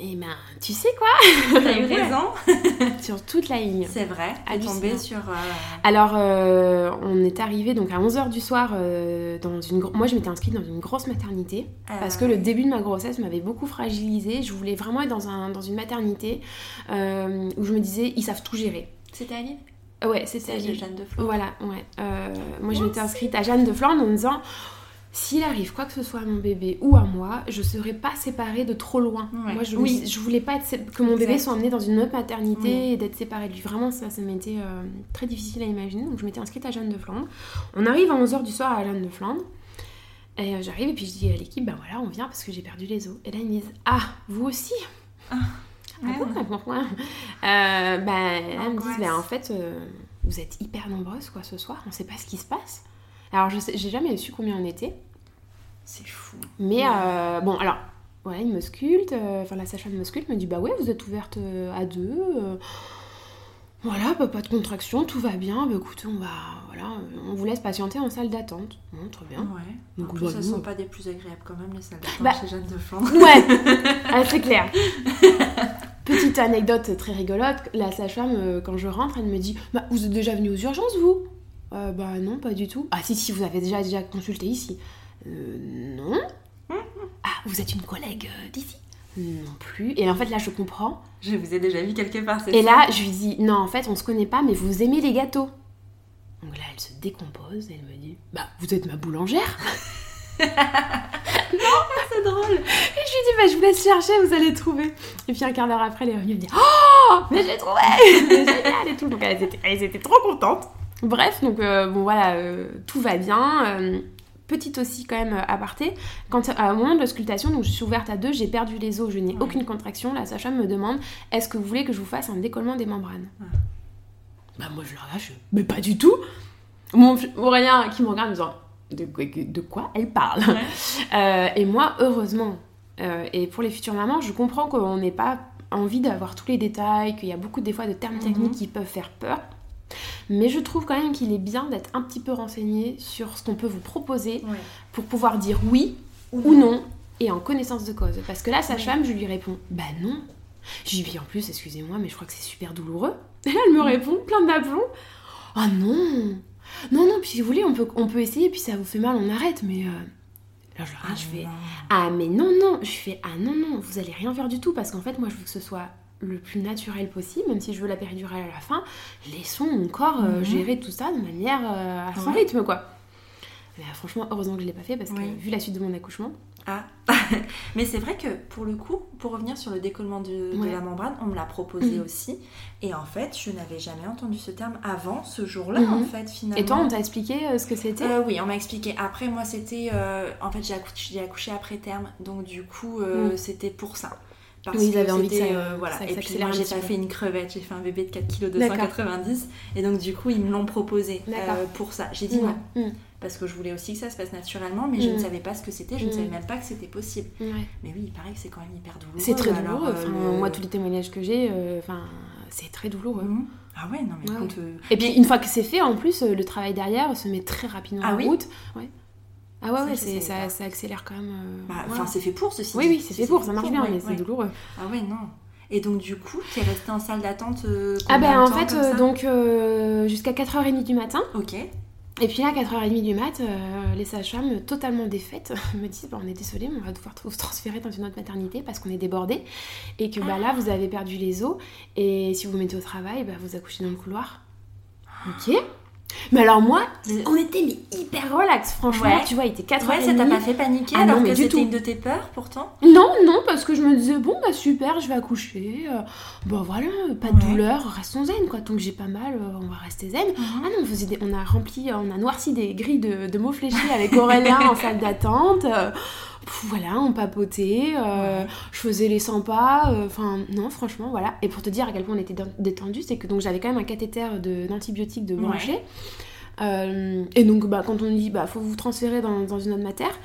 Et eh ben, tu sais quoi T'as eu raison Sur toute la ligne. C'est vrai, à tomber sur... Euh, Alors, euh, on est arrivé donc à 11h du soir euh, dans une... Moi, je m'étais inscrite dans une grosse maternité parce que le début de ma grossesse m'avait beaucoup fragilisée. Je voulais vraiment être dans, un, dans une maternité où je me disais, ils savent tout gérer. C'était à Lille? Ouais, c'était à Lille. Jeanne de Flandre. Voilà, ouais. moi, je m'étais inscrite à Jeanne de Flandre en me disant s'il arrive quoi que ce soit à mon bébé ou à moi, je serai pas séparée de trop loin. Moi, je, oui. je voulais pas que mon bébé soit emmené dans une autre maternité et d'être séparée de lui. Vraiment, ça, ça m'était euh, très difficile à imaginer. Donc, je m'étais inscrite à Jeanne de Flandre. On arrive à 11h du soir à Jeanne de Flandre. Et euh, j'arrive et puis je dis à l'équipe, ben voilà, on vient parce que j'ai perdu les os. Et là, ils me disent, ah, vous aussi? Ah, ah bon, pourquoi? Euh, Ben, elles me disent, ben en fait, vous êtes hyper nombreuses quoi ce soir, on sait pas ce qui se passe. Alors, je j'ai jamais su combien on était. C'est fou. Mais euh, bon, alors, voilà, il me sculpte, euh, enfin la sage-femme me sculpte, me dit bah ouais, vous êtes ouverte euh, à deux. voilà, bah, pas de contraction, tout va bien. Bah écoutez, on va, voilà, on vous laisse patienter en salle d'attente. très bien. Ouais. Donc, en plus, ça sont pas des plus agréables quand même les salles d'attente bah, chez Jeanne de Flandre. Ouais, ah, c'est clair. Petite anecdote très rigolote, la sage-femme, quand je rentre, elle me dit Bah, vous êtes déjà venu aux urgences, vous? Bah, non, pas du tout. Ah, si, si, vous avez déjà, déjà consulté ici. Euh, non. Ah, vous êtes une collègue euh, d'ici? Non plus. Et en fait, là, je comprends. Je vous ai déjà vu quelque part, c'est Et là, je lui dis, non, en fait, on se connaît pas, mais vous aimez les gâteaux. Donc là, elle se décompose et elle me dit, bah, vous êtes ma boulangère Non, c'est drôle. Et je lui dis, bah, je vous laisse chercher, vous allez trouver. Et puis un quart d'heure après, elle est revenue, me dit, oh, mais j'ai trouvé C'est génial et tout. Donc elles étaient, elles étaient trop contentes. Bref, donc bon voilà, tout va bien petite aussi quand même aparté, quand à un moment de l'auscultation, donc je suis ouverte à deux, j'ai perdu les os, je n'ai aucune contraction, la sage-femme me demande est-ce que vous voulez que je vous fasse un décollement des membranes? Bah moi je la lâche, mais pas du tout. Mon Aurélien qui me regarde me disant de, de quoi elle parle? Euh, Et moi heureusement, euh, et pour les futures mamans, je comprends qu'on n'ait pas envie d'avoir tous les détails, qu'il y a beaucoup des fois de termes techniques mhm. qui peuvent faire peur. Mais je trouve quand même qu'il est bien d'être un petit peu renseigné sur ce qu'on peut vous proposer pour pouvoir dire oui ou, non. et en connaissance de cause. Parce que là, sa femme, je lui réponds Bah non. Je lui dis en plus, excusez-moi, mais je crois que c'est super douloureux. Et là, elle me répond, plein d'aplomb Ah oh non Non, non, puis si vous voulez, on peut, on peut essayer, puis ça vous fait mal, on arrête, mais. Euh... Là, je, ah, je fais Ah, mais non, non Je fais Ah non, non, vous allez rien faire du tout, parce qu'en fait, moi, je veux que ce soit le plus naturel possible, même si je veux la péridurale à la fin, laissons mon corps euh, mhm. gérer tout ça de manière euh, à son rythme, quoi. Mais euh, franchement, heureusement que je l'ai pas fait parce que vu la suite de mon accouchement. Ah, mais c'est vrai que pour le coup, pour revenir sur le décollement de, la membrane, on me l'a proposé mhm. aussi. Et en fait, je n'avais jamais entendu ce terme avant ce jour-là, en mhm. fait, finalement. Et toi, on t'a expliqué ce que c'était? Oui, on m'a expliqué. Après, moi, c'était. en fait, j'ai accouché, accouché, après terme. Donc, du coup, c'était pour ça oui, ils avaient envie de ça. Euh, voilà. et puis moi, j'ai pas fait une crevette, j'ai fait un bébé de 4 kg 290. Et donc, du coup, ils me l'ont proposé euh, pour ça. J'ai dit non. Mm. Parce que je voulais aussi que ça se passe naturellement, mais je ne mm. savais pas ce que c'était, je ne mm. savais même pas que c'était possible. Mais oui, il paraît que c'est quand même hyper douloureux. C'est très douloureux. Euh, moi, tous les témoignages que j'ai, enfin, c'est très douloureux. Ah ouais, non, mais quand, Et puis, une fois que c'est fait, en plus, le travail derrière se met très rapidement ah en oui route. Ouais. Ah ouais, ouais, ça, ça, accélère quand même. Euh, bah, enfin, c'est fait pour ceci. Oui, oui, c'est fait pour, ça marche bien, mais c'est douloureux. Ah ouais, non. Et donc, du coup, tu es restée en salle d'attente euh, Ah ben, en fait, euh, donc, jusqu'à 4h30 du matin. Ok. Et puis là, 4h30 du mat, les sages-femmes, totalement défaites, me disent On est désolé, mais on va devoir vous transférer dans une autre maternité parce qu'on est débordé. Et que bah, là, vous avez perdu les os. Et si vous vous mettez au travail, bah, vous accouchez dans le couloir. Ok mais alors moi, on était hyper relax, franchement. Tu vois, il était 4 Ouais, ça t'a pas fait paniquer ah alors que c'était une de tes peurs pourtant Non, non, parce que je me disais, bon, bah super, je vais accoucher. Euh, bon voilà, pas de douleur, restons zen, quoi. Tant que j'ai pas mal, euh, on va rester zen. Mhm. Ah non, on, faisait on a rempli, on a noirci des grilles de, mots fléchis avec Aurélien en salle d'attente. Euh, voilà, on papotait, je faisais les 100 pas, enfin non, franchement, voilà. Et pour te dire à quel point on était détendu, c'est que donc j'avais quand même un cathéter d'antibiotiques de, brancher. Euh, et donc, bah, quand on dit, bah, faut vous transférer dans, dans une autre matière,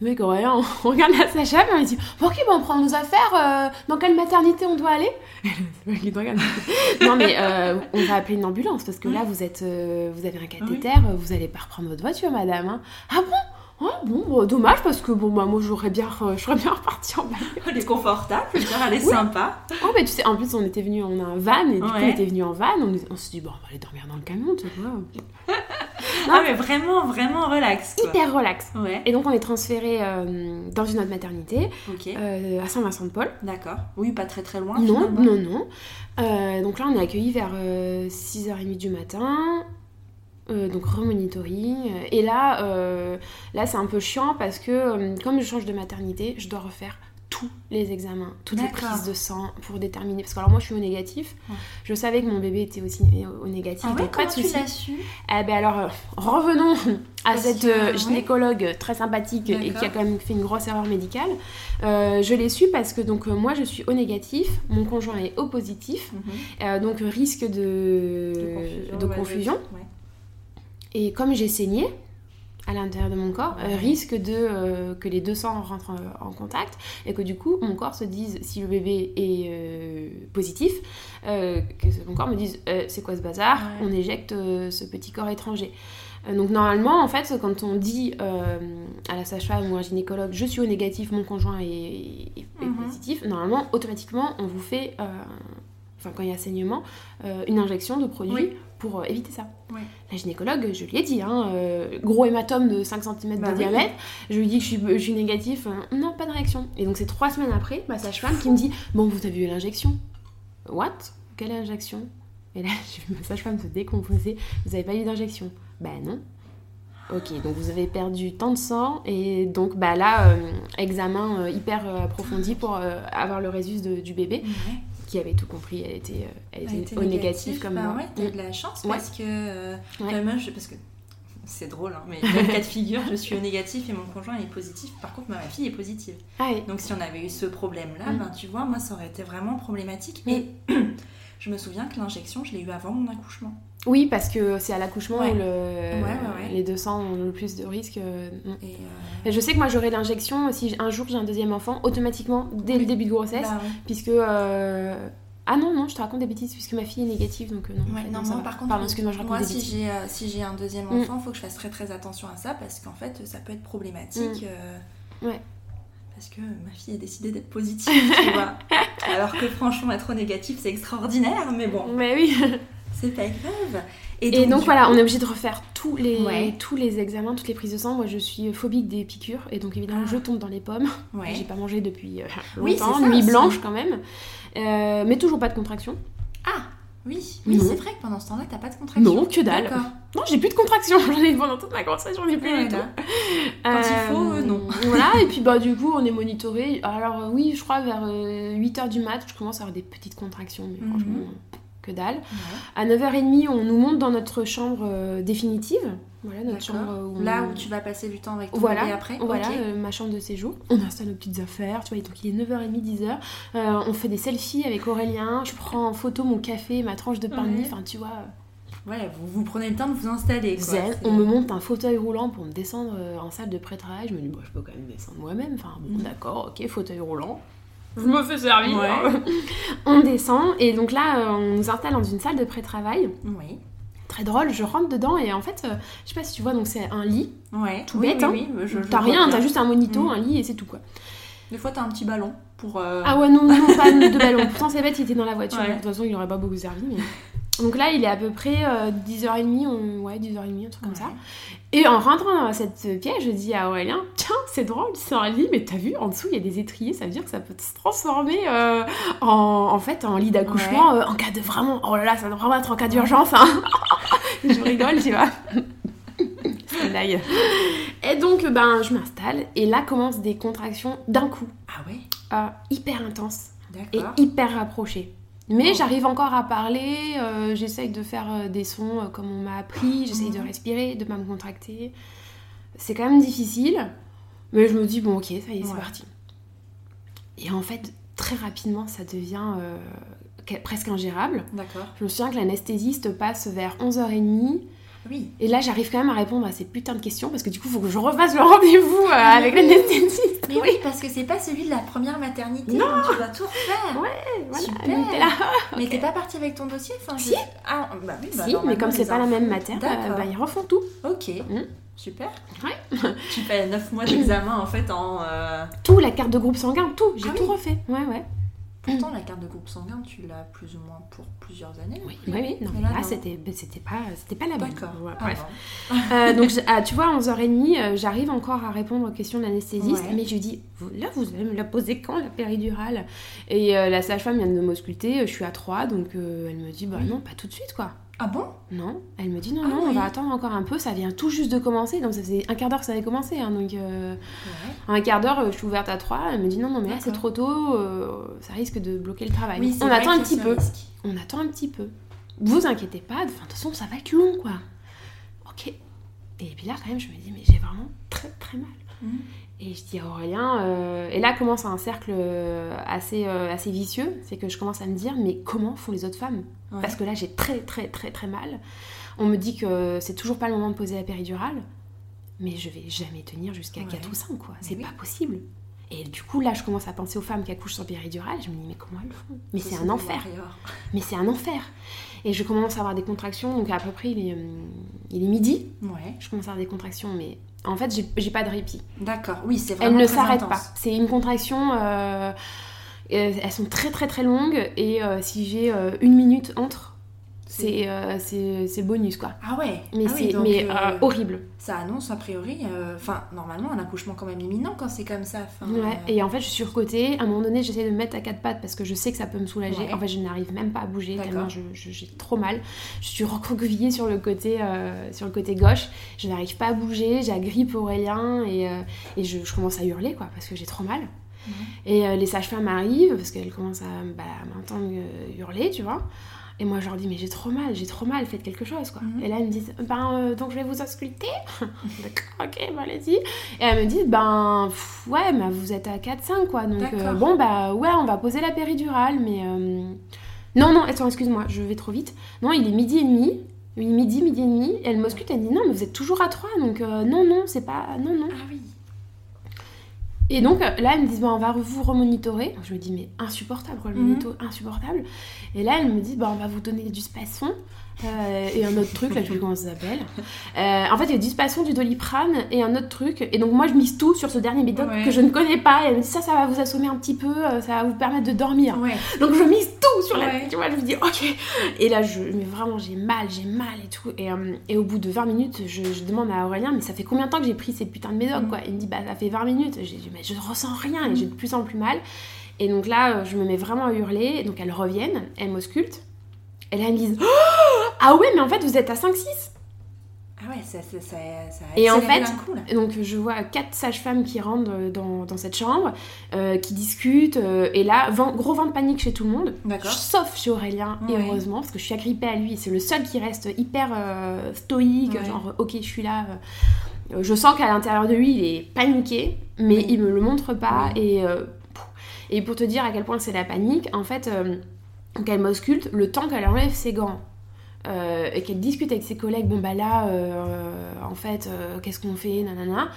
oui, Aurélien, on regarde la Sacha, et on dit Ok, bon, on prend nos affaires, euh, dans quelle maternité on doit aller? Non, mais euh, on va appeler une ambulance parce que là, vous, êtes, vous avez un cathéter, vous allez pas reprendre votre voiture, madame. Hein. Ah bon? Oh, bon, dommage parce que bon, bah, moi j'aurais bien, euh, bien reparti en bagnole. Elle est confortable, je veux dire, elle est sympa. Oh, mais tu sais, en plus on était venu, on a un van, et du coup on était venu en van, on, on s'est dit, bon, on va aller dormir dans le camion, tu vois. ah, mais vraiment, vraiment relax. Hyper relax. Ouais. Et donc on est transféré euh, dans une autre maternité, euh, à Saint-Vincent-de-Paul. D'accord. Oui, pas très très loin. Non, non, non. donc là on est accueillis vers 6h30 du matin. Euh, donc remonitoring. Et là, euh, là c'est un peu chiant parce que euh, comme je change de maternité, je dois refaire tous les examens, toutes les prises de sang pour déterminer. Parce que alors moi je suis au négatif. Je savais que mon bébé était aussi au négatif. Ah ouais, comment tu l'as su? Eh ben alors revenons à cette gynécologue très sympathique et qui a quand même fait une grosse erreur médicale. je l'ai su parce que donc moi je suis au négatif, mon conjoint est au positif, mhm. donc risque de, de confusion. Et comme j'ai saigné à l'intérieur de mon corps, euh, risque de euh, que les deux sangs rentrent en, contact et que du coup mon corps se dise si le bébé est euh, positif, que mon corps me dise c'est quoi ce bazar, on éjecte ce petit corps étranger. Donc normalement, en fait, quand on dit à la sage-femme ou à un gynécologue, je suis au négatif, mon conjoint est, mhm. positif, normalement, automatiquement, on vous fait, enfin quand il y a saignement, une injection de produit pour euh, éviter ça. La gynécologue, je lui ai dit, hein, euh, gros hématome de 5 cm de bah diamètre, je lui dis que je suis, je suis négatif, euh, non, pas de réaction. Et donc c'est trois semaines après, ma sage-femme qui me dit, bon, vous avez eu l'injection. What? Quelle injection? Et là, vu ma sage-femme se décomposer, vous avez pas eu d'injection? Ben non. Ok, donc vous avez perdu tant de sang et donc bah là, examen hyper approfondi pour avoir le résus du bébé qui avait tout compris. Elle était, euh, elle était au négatif comme bah moi. ouais, t'as eu de la chance parce que. euh, moi, je- parce que c'est drôle, hein, mais dans le cas de figure, je suis au négatif et mon conjoint est positif. Par contre, ma fille est positive. Ah, Donc si on avait eu ce problème-là, Mm. ben, tu vois, moi, ça aurait été vraiment problématique. Mm. Et je me souviens que l'injection, je l'ai eu avant mon accouchement. Oui, parce que c'est à l'accouchement Ouais. où le- ouais, ouais. les 200 ont le plus de risques. euh, mm. Et, euh, Je sais que moi j'aurai l'injection si un jour j'ai un deuxième enfant, automatiquement dès le début de grossesse, bah, puisque. euh, Ah non, non, je te raconte des bêtises puisque ma fille est négative donc euh, non. en Ouais, fait, non, moi, par contre, Pardon, excuse-moi, je raconte moi, des si j'ai euh, si un deuxième Mm. enfant, il faut que je fasse très très attention à ça parce qu'en fait, ça peut être problématique. euh, Ouais. Parce que ma fille a décidé d'être positive, tu vois. Alors que franchement, être négatif, c'est extraordinaire, mais bon, Mais oui. c'est pas grave. Et donc, voilà, coup- on est obligé de refaire tous les, Ouais. tous les examens, toutes les prises de sang. Moi je suis phobique des piqûres et donc évidemment Ah. je tombe dans les pommes. Ouais. J'ai pas mangé depuis euh, longtemps, ça nuit blanche quand même. Euh, mais toujours pas de contraction. Ah, oui, oui, c'est vrai que pendant ce temps-là, t'as pas de contraction. Non, que dalle. Non, j'ai plus de contraction. J'en ai pendant toute ma grossesse, j'en ai plus Ouais, du tout. Quand il faut, euh, non. Voilà, et puis bah du coup, on est monitoré. Alors oui, je crois vers 8h du mat, je commence à avoir des petites contractions, mais Mhm. franchement, que dalle. Ouais. À 9h30, on nous monte dans notre chambre euh, définitive. Voilà, notre chambre où on- Là où tu vas passer du temps avec ton Voilà, bébé après voilà Ok. euh, ma chambre de séjour. On installe nos petites affaires, tu vois, donc il est 9h30, 10h. Euh, on fait des selfies avec Aurélien, je prends en photo mon café, ma tranche de pain de mie, enfin tu vois, Ouais, vous, vous prenez le temps de vous installer. Quoi. zen. On me monte un fauteuil roulant pour me descendre en salle de pré-travail. Je me dis, bon, je peux quand même descendre moi-même. Enfin, bon, Mhm. d'accord, ok, fauteuil roulant. Je me fais servir. Ouais. on descend, et donc là, euh, on nous installe dans une salle de pré-travail. Oui. Très drôle, je rentre dedans, et en fait, euh, je sais pas si tu vois, donc c'est un lit. Ouais. Tout oui, bête, oui, hein. oui, je- je T'as rien, t'as juste un monito, Mhm. un lit, et c'est tout quoi. Des fois, t'as un petit ballon pour. euh, Ah ouais, non, non, pas de ballon. Pourtant, c'est bête, il était dans la voiture. Ouais. De toute façon, il aurait pas beaucoup servi. Mais... Donc là, il est à peu près euh, 10h30, on... ouais, 10h30, un truc comme ça. Et en rentrant dans cette pièce, je dis à Aurélien, tiens, c'est drôle, c'est un lit, mais t'as vu, en dessous, il y a des étriers, ça veut dire que ça peut se transformer euh, en, en fait en lit d'accouchement euh, en cas de vraiment, oh là là, ça doit vraiment être en cas d'urgence. Hein. je rigole, tu vois. c'est une blague. Et donc, ben, je m'installe, et là commencent des contractions d'un coup, Ah ouais? Euh, hyper intenses et hyper rapprochées. Mais j'arrive encore à parler, euh, j'essaye de faire euh, des sons euh, comme on m'a appris, j'essaye de Mhm. respirer, de pas me contracter. C'est quand même difficile, mais je me dis, bon ok, ça y est, c'est parti. Et en fait, très rapidement, ça devient euh, que- presque ingérable. D'accord. Je me souviens que l'anesthésiste passe vers 11h30, Oui. et là j'arrive quand même à répondre à ces putains de questions, parce que du coup, il faut que je refasse le rendez-vous euh, avec l'anesthésiste. Mais oui, parce que c'est pas celui de la première maternité. Non. donc Tu dois tout refaire. Ouais, voilà, Super. là. Mais t'es pas partie avec ton dossier enfin, je- Si. Ah, bah oui, bah si, mais comme c'est pas la même matière, D'accord. euh, bah, ils refont tout. Ok. Mm. Super. Ouais. tu fais 9 mois d'examen en fait en. euh, Tout, la carte de groupe sanguin, tout. J'ai Ah tout oui. refait. Ouais, ouais. Pourtant, la carte de groupe sanguin, tu l'as plus ou moins pour plusieurs années. Oui, oui, oui. Non, Mais là, c'était c'était pas, c'était pas la bonne. D'accord. Ouais, Ah bref. Euh, donc, ah, tu vois, 11h30, euh, j'arrive encore à répondre aux questions de l'anesthésiste, Ouais. mais je lui dis, là, vous allez me la poser quand, la péridurale? Et euh, la sage-femme vient de m'ausculter, je suis à 3, donc euh, elle me dit, bah non, pas tout de suite, quoi. Ah bon? Non, elle me dit, non, Ah non, on va attendre encore un peu, ça vient tout juste de commencer, donc ça faisait un quart d'heure que ça avait commencé, hein, donc... euh, Ouais. un quart d'heure, euh, je suis ouverte à 3, elle me dit, non, non, mais là, c'est trop tôt, euh, ça risque de bloquer le travail. Oui, on attend un petit peu. risque. on attend un petit peu. Vous inquiétez pas, de toute façon ça va être long quoi. Ok. Et puis là quand même je me dis mais j'ai vraiment très très mal. Mhm. Et je dis à Aurélien, euh, et là commence un cercle euh, assez, euh, assez vicieux, c'est que je commence à me dire mais comment font les autres femmes? Ouais. Parce que là j'ai très très très très mal. On me dit que c'est toujours pas le moment de poser la péridurale, mais je vais jamais tenir jusqu'à Ouais. 4 ou 5 quoi, c'est oui. pas possible. Et du coup là je commence à penser aux femmes qui accouchent sans péridurale, je me dis mais comment elles font? Mais Ce c'est un enfer mais c'est un enfer. Et je commence à avoir des contractions, donc à peu près il est, hum, il est midi, Ouais. je commence à avoir des contractions, mais en fait j'ai- pas de répit. D'accord. Oui, c'est Elles vraiment ne s'arrêtent pas. C'est une contraction, euh, euh, elles sont très très très longues, et euh, si j'ai euh, une minute entre, c'est euh, bonus quoi. Ah ouais. Mais Ah c'est mais euh, euh, horrible. Ça annonce a priori, euh, enfin normalement un accouchement quand même imminent quand c'est comme ça. Ouais, et en fait je suis surcotée, à un moment donné j'essaie de me mettre à quatre pattes parce que je sais que ça peut me soulager, Ouais. en fait je n'arrive même pas à bouger tellement je- je- j'ai trop mal, je suis recroquevillée sur le côté, sur le côté gauche, je n'arrive pas à bouger, j'agrippe Aurélien et, et je, je commence à hurler quoi parce que j'ai trop mal. Et euh, les sages-femmes arrivent parce qu'elles commencent à, bah, m'entendre hurler, tu vois. Et moi, je leur dis, mais j'ai trop mal, j'ai trop mal, faites quelque chose, quoi. Mhm. Et là, elles me disent, ben, euh, donc je vais vous ausculter. D'accord, ok, bah, allez-y. Et elles me disent, ben, pff, ouais, bah, vous êtes à 4-5, quoi. Donc, euh, bon, bah, ouais, on va poser la péridurale, mais. euh, Non, non, attends, excuse-moi, je vais trop vite. Non, il est midi et demi. Oui, Midi, midi et demi. Et elle m'ausculte, elle me dit, non, mais vous êtes toujours à 3, donc non, non, c'est pas. Non, non. Ah oui. Et donc euh, là, elles me disent, bah, on va vous remonitorer. Je me dis, mais insupportable, Mhm. remonito, insupportable. Et là, elles me disent, bah, on va vous donner du spasson euh, et un autre truc, là, je sais plus comment ça s'appelle. Euh, en fait, il y a du spasson, du doliprane et un autre truc. Et donc, moi, je mise tout sur ce dernier méthode Ouais. que je ne connais pas. Et elle me dit, ça, ça va vous assommer un petit peu, euh, ça va vous permettre de dormir. Ouais. Donc, je mise tout sur la. Ouais. Tu vois, je me dis, ok. Et là, je, mais vraiment, j'ai mal, j'ai mal et tout. Et, euh, et au bout de 20 minutes, je, je demande à Aurélien, mais ça fait combien de temps que j'ai pris ces putains de médocs, Mm. quoi? Il me dit, bah, ça fait 20 minutes. J'ai dit, mais je ressens rien et j'ai de plus en plus mal. Et donc là, je me mets vraiment à hurler. Donc elles reviennent, elles m'auscultent. Et là, elles me disent, Oh ah ouais, mais en fait, vous êtes à 5-6. Ah ouais, ça, ça, ça, ça a Et en fait, coup, là. Donc je vois quatre sages-femmes qui rentrent euh, dans, dans cette chambre, euh, qui discutent, euh, et là, vent- gros vent de panique chez tout le monde, D'accord. sauf chez Aurélien, et Ouais. heureusement, parce que je suis agrippée à lui, c'est le seul qui reste hyper euh, stoïque, Ouais. genre ok, je suis là. je sens qu'à l'intérieur de lui, il est paniqué, mais Oui. il me le montre pas, et, et pour te dire à quel point c'est la panique, en fait, euh, donc elle m'ausculte, le temps qu'elle enlève ses gants, euh, et qu'elle discute avec ses collègues, bon bah là, euh, en fait, euh, qu'est-ce qu'on fait, nanana.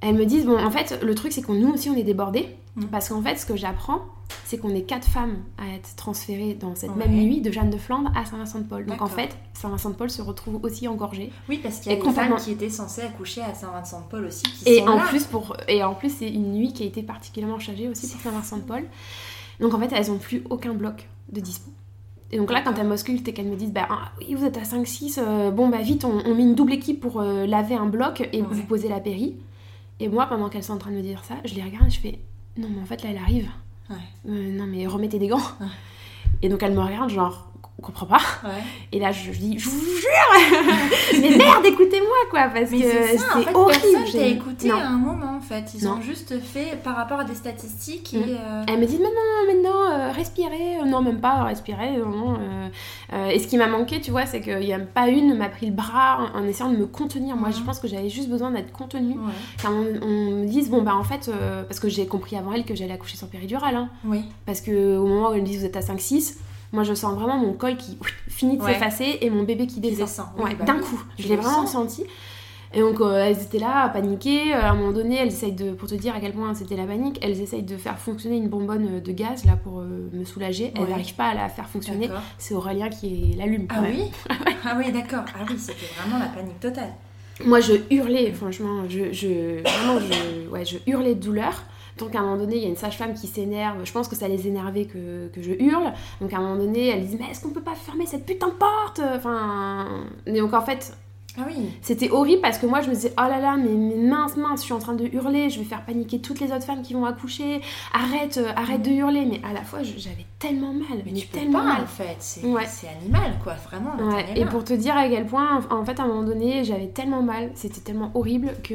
Elles me disent, bon, en fait, le truc c'est qu'on nous aussi on est débordés, Mhm. parce qu'en fait, ce que j'apprends, c'est qu'on est quatre femmes à être transférées dans cette Ouais. même nuit de Jeanne de Flandre à Saint-Vincent-de-Paul. Donc en fait, Saint-Vincent-de-Paul se retrouve aussi engorgé. Oui, parce qu'il y a des femmes qui étaient censées accoucher à Saint-Vincent-de-Paul aussi qui Et sont en, là. plus pour, et en plus, c'est une nuit qui a été particulièrement chargée aussi pour Saint-Vincent-de-Paul. Donc en fait, elles ont plus aucun bloc de dispo. Et donc là, quand elles m'auscultent et qu'elles me disent, bah ah, oui, vous êtes à 5-6, euh, bon bah vite, on, on met une double équipe pour euh, laver un bloc et Ouais. vous posez la péri. Et moi, pendant qu'elles sont en train de me dire ça, je les regarde et je fais, non mais en fait là, elle arrive. Ouais. Euh, non mais remettez des gants. Ouais. Et donc elles me regardent genre, on comprend pas. Ouais. Et là, je dis, je vous jure Mais merde, écoutez-moi quoi, parce Mais que c'est en fait, horrible. personne écouté Non. à un moment, en fait. Ils Non. ont juste fait par rapport à des statistiques et... Mm. euh, Elle me dit maintenant, maintenant, euh, respirez. Euh, Non, même pas respirer. non, euh, et ce qui m'a manqué, tu vois, c'est qu'il n'y a pas une m'a pris le bras en, en essayant de me contenir. Moi, je Mhm. pense que j'avais juste besoin d'être contenue. Ouais. Quand on, on me dise, bon, bah en fait, parce que j'ai compris avant elle que j'allais accoucher sans péridurale. Hein, Oui. parce que au moment où elle me dit, vous êtes à 5-6, moi je sens vraiment mon col qui ouf, finit de Ouais. s'effacer et mon bébé qui Qui descend. bah d'un coup. Je l'ai vraiment senti. Et donc euh, elles étaient là à paniquer. Euh, À un moment donné, elles essayent de, pour te dire à quel point c'était la panique, elles essayent de faire fonctionner une bonbonne de gaz là pour euh, me soulager. Elles Ouais. n'arrivent pas à la faire fonctionner. C'est Aurélien qui l'allume. Ah oui? Ah oui, d'accord. Ah oui, c'était vraiment la panique totale. Moi je hurlais, franchement, je, je, vraiment, je, ouais, je hurlais de douleur. Donc à un moment donné, il y a une sage-femme qui s'énerve. Je pense que ça les énervait que, je hurle. Donc à un moment donné, elle dit Mais est-ce qu'on peut pas fermer cette putain de porte? Enfin. et Donc en fait, Ah oui. C'était horrible parce que moi je me disais oh là là mais, mais mince mince je suis en train de hurler je vais faire paniquer toutes les autres femmes qui vont accoucher arrête euh, arrête de hurler mais à la fois j'avais tellement mal Mais mais tu peux tellement pas, mal en fait. C'est Ouais. animal, quoi. Vraiment, Ouais, et pour te dire à quel point, en en fait, à un moment donné, j'avais tellement mal, c'était tellement horrible que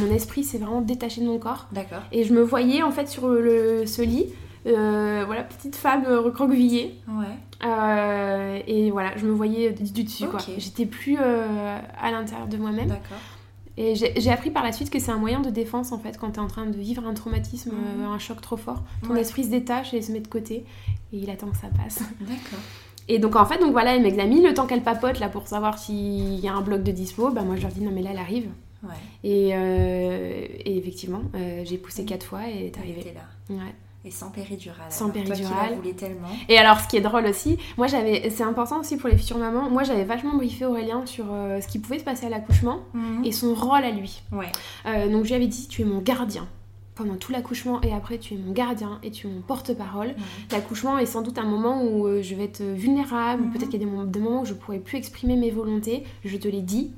mon esprit s'est vraiment détaché de mon corps. D'accord. Et je me voyais en fait sur le, ce lit, euh, voilà, petite femme euh, recroquevillée. Ouais. Euh, et voilà, je me voyais du, du dessus quoi. J'étais plus euh, à l'intérieur de moi-même. D'accord. Et j'ai appris par la suite que c'est un moyen de défense en fait quand tu es en train de vivre un traumatisme, Mhm. un choc trop fort. Ton Ouais. esprit se détache et se met de côté et il attend que ça passe. D'accord. Et donc en fait, donc voilà, elle m'examine le temps qu'elle papote là pour savoir s'il y a un bloc de dispo. Bah moi je leur dis non mais là elle arrive. Ouais. Et, euh, et effectivement, euh, j'ai poussé quatre fois et elle est Elle arrivée. là. Ouais. Et sans péridurale. Sans alors. Toi qui péridurale. la voulais tellement. Et alors, ce qui est drôle aussi, moi j'avais, c'est important aussi pour les futures mamans, moi j'avais vachement briefé Aurélien sur euh, ce qui pouvait se passer à l'accouchement Mhm. et son rôle à lui. Ouais. Euh, donc je lui avais dit, tu es mon gardien. Pendant tout l'accouchement et après, tu es mon gardien et tu es mon porte-parole. L'accouchement est sans doute un moment où euh, je vais être vulnérable, Mhm. peut-être qu'il y a des moments, des moments où je pourrais plus exprimer mes volontés. Je te l'ai dit.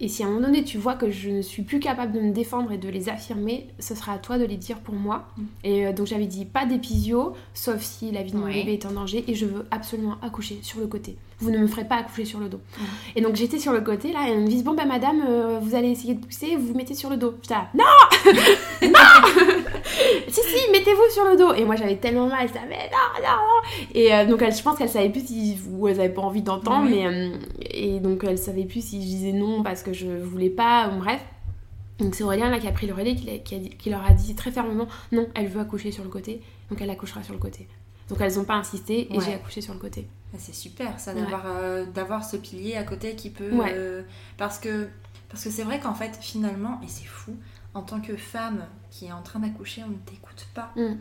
Et si à un moment donné tu vois que je ne suis plus capable de me défendre et de les affirmer, ce sera à toi de les dire pour moi. Mhm. Et euh, donc j'avais dit pas d'épisio, sauf si la vie de mon Ouais. bébé est en danger et je veux absolument accoucher sur le côté. Vous ne me ferez pas accoucher sur le dos. Et donc j'étais sur le côté là, et elle me dit Bon, bah madame, euh, vous allez essayer de pousser, vous vous mettez sur le dos. J'étais là Non Non Si, si, mettez-vous sur le dos. Et moi j'avais tellement mal, j'étais mais non, non, non. Et euh, donc elle, je pense qu'elle savait plus si, ou elle avait pas envie d'entendre, mais. euh, et donc elle savait plus si je disais non parce que je voulais pas, ou bref. Donc c'est Aurélien là qui a pris le relais, qui, l'a- qui a dit- qui leur a dit très fermement non, elle veut accoucher sur le côté, donc elle accouchera sur le côté. Donc elles n'ont pas insisté et Ouais. j'ai accouché sur le côté. Ah, C'est super ça Ouais. euh, d'avoir ce pilier à côté qui peut Ouais. euh, parce que parce que c'est vrai qu'en fait finalement et c'est fou en tant que femme qui est en train d'accoucher on ne t'écoute pas Mm.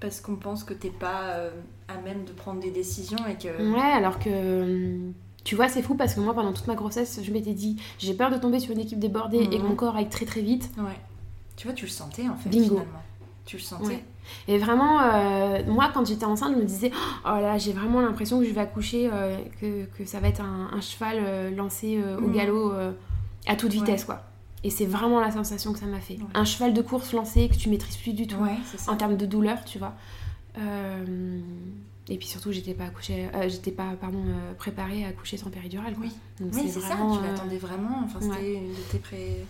parce qu'on pense que t'es pas euh, à même de prendre des décisions et que Ouais, alors que tu vois, c'est fou parce que moi pendant toute ma grossesse, je m'étais dit j'ai peur de tomber sur une équipe débordée et que Mhm. mon corps aille très très vite. ouais tu vois tu le sentais en fait Bingo. finalement tu le sentais Ouais. Et vraiment, euh, moi quand j'étais enceinte, je me disais oh là, j'ai vraiment l'impression que je vais accoucher, euh, que, que ça va être un, un cheval euh, lancé au Mhm. galop à toute Ouais. vitesse quoi. Et c'est vraiment la sensation que ça m'a fait. Ouais. Un cheval de course lancé que tu maîtrises plus du tout. ouais en termes de douleur, tu vois. Et puis surtout, j'étais pas accouchée, j'étais pas pardon préparée à accoucher sans péridurale. Quoi. Oui. Donc oui c'est ça tu l'attendais vraiment enfin c'était une de tes pré-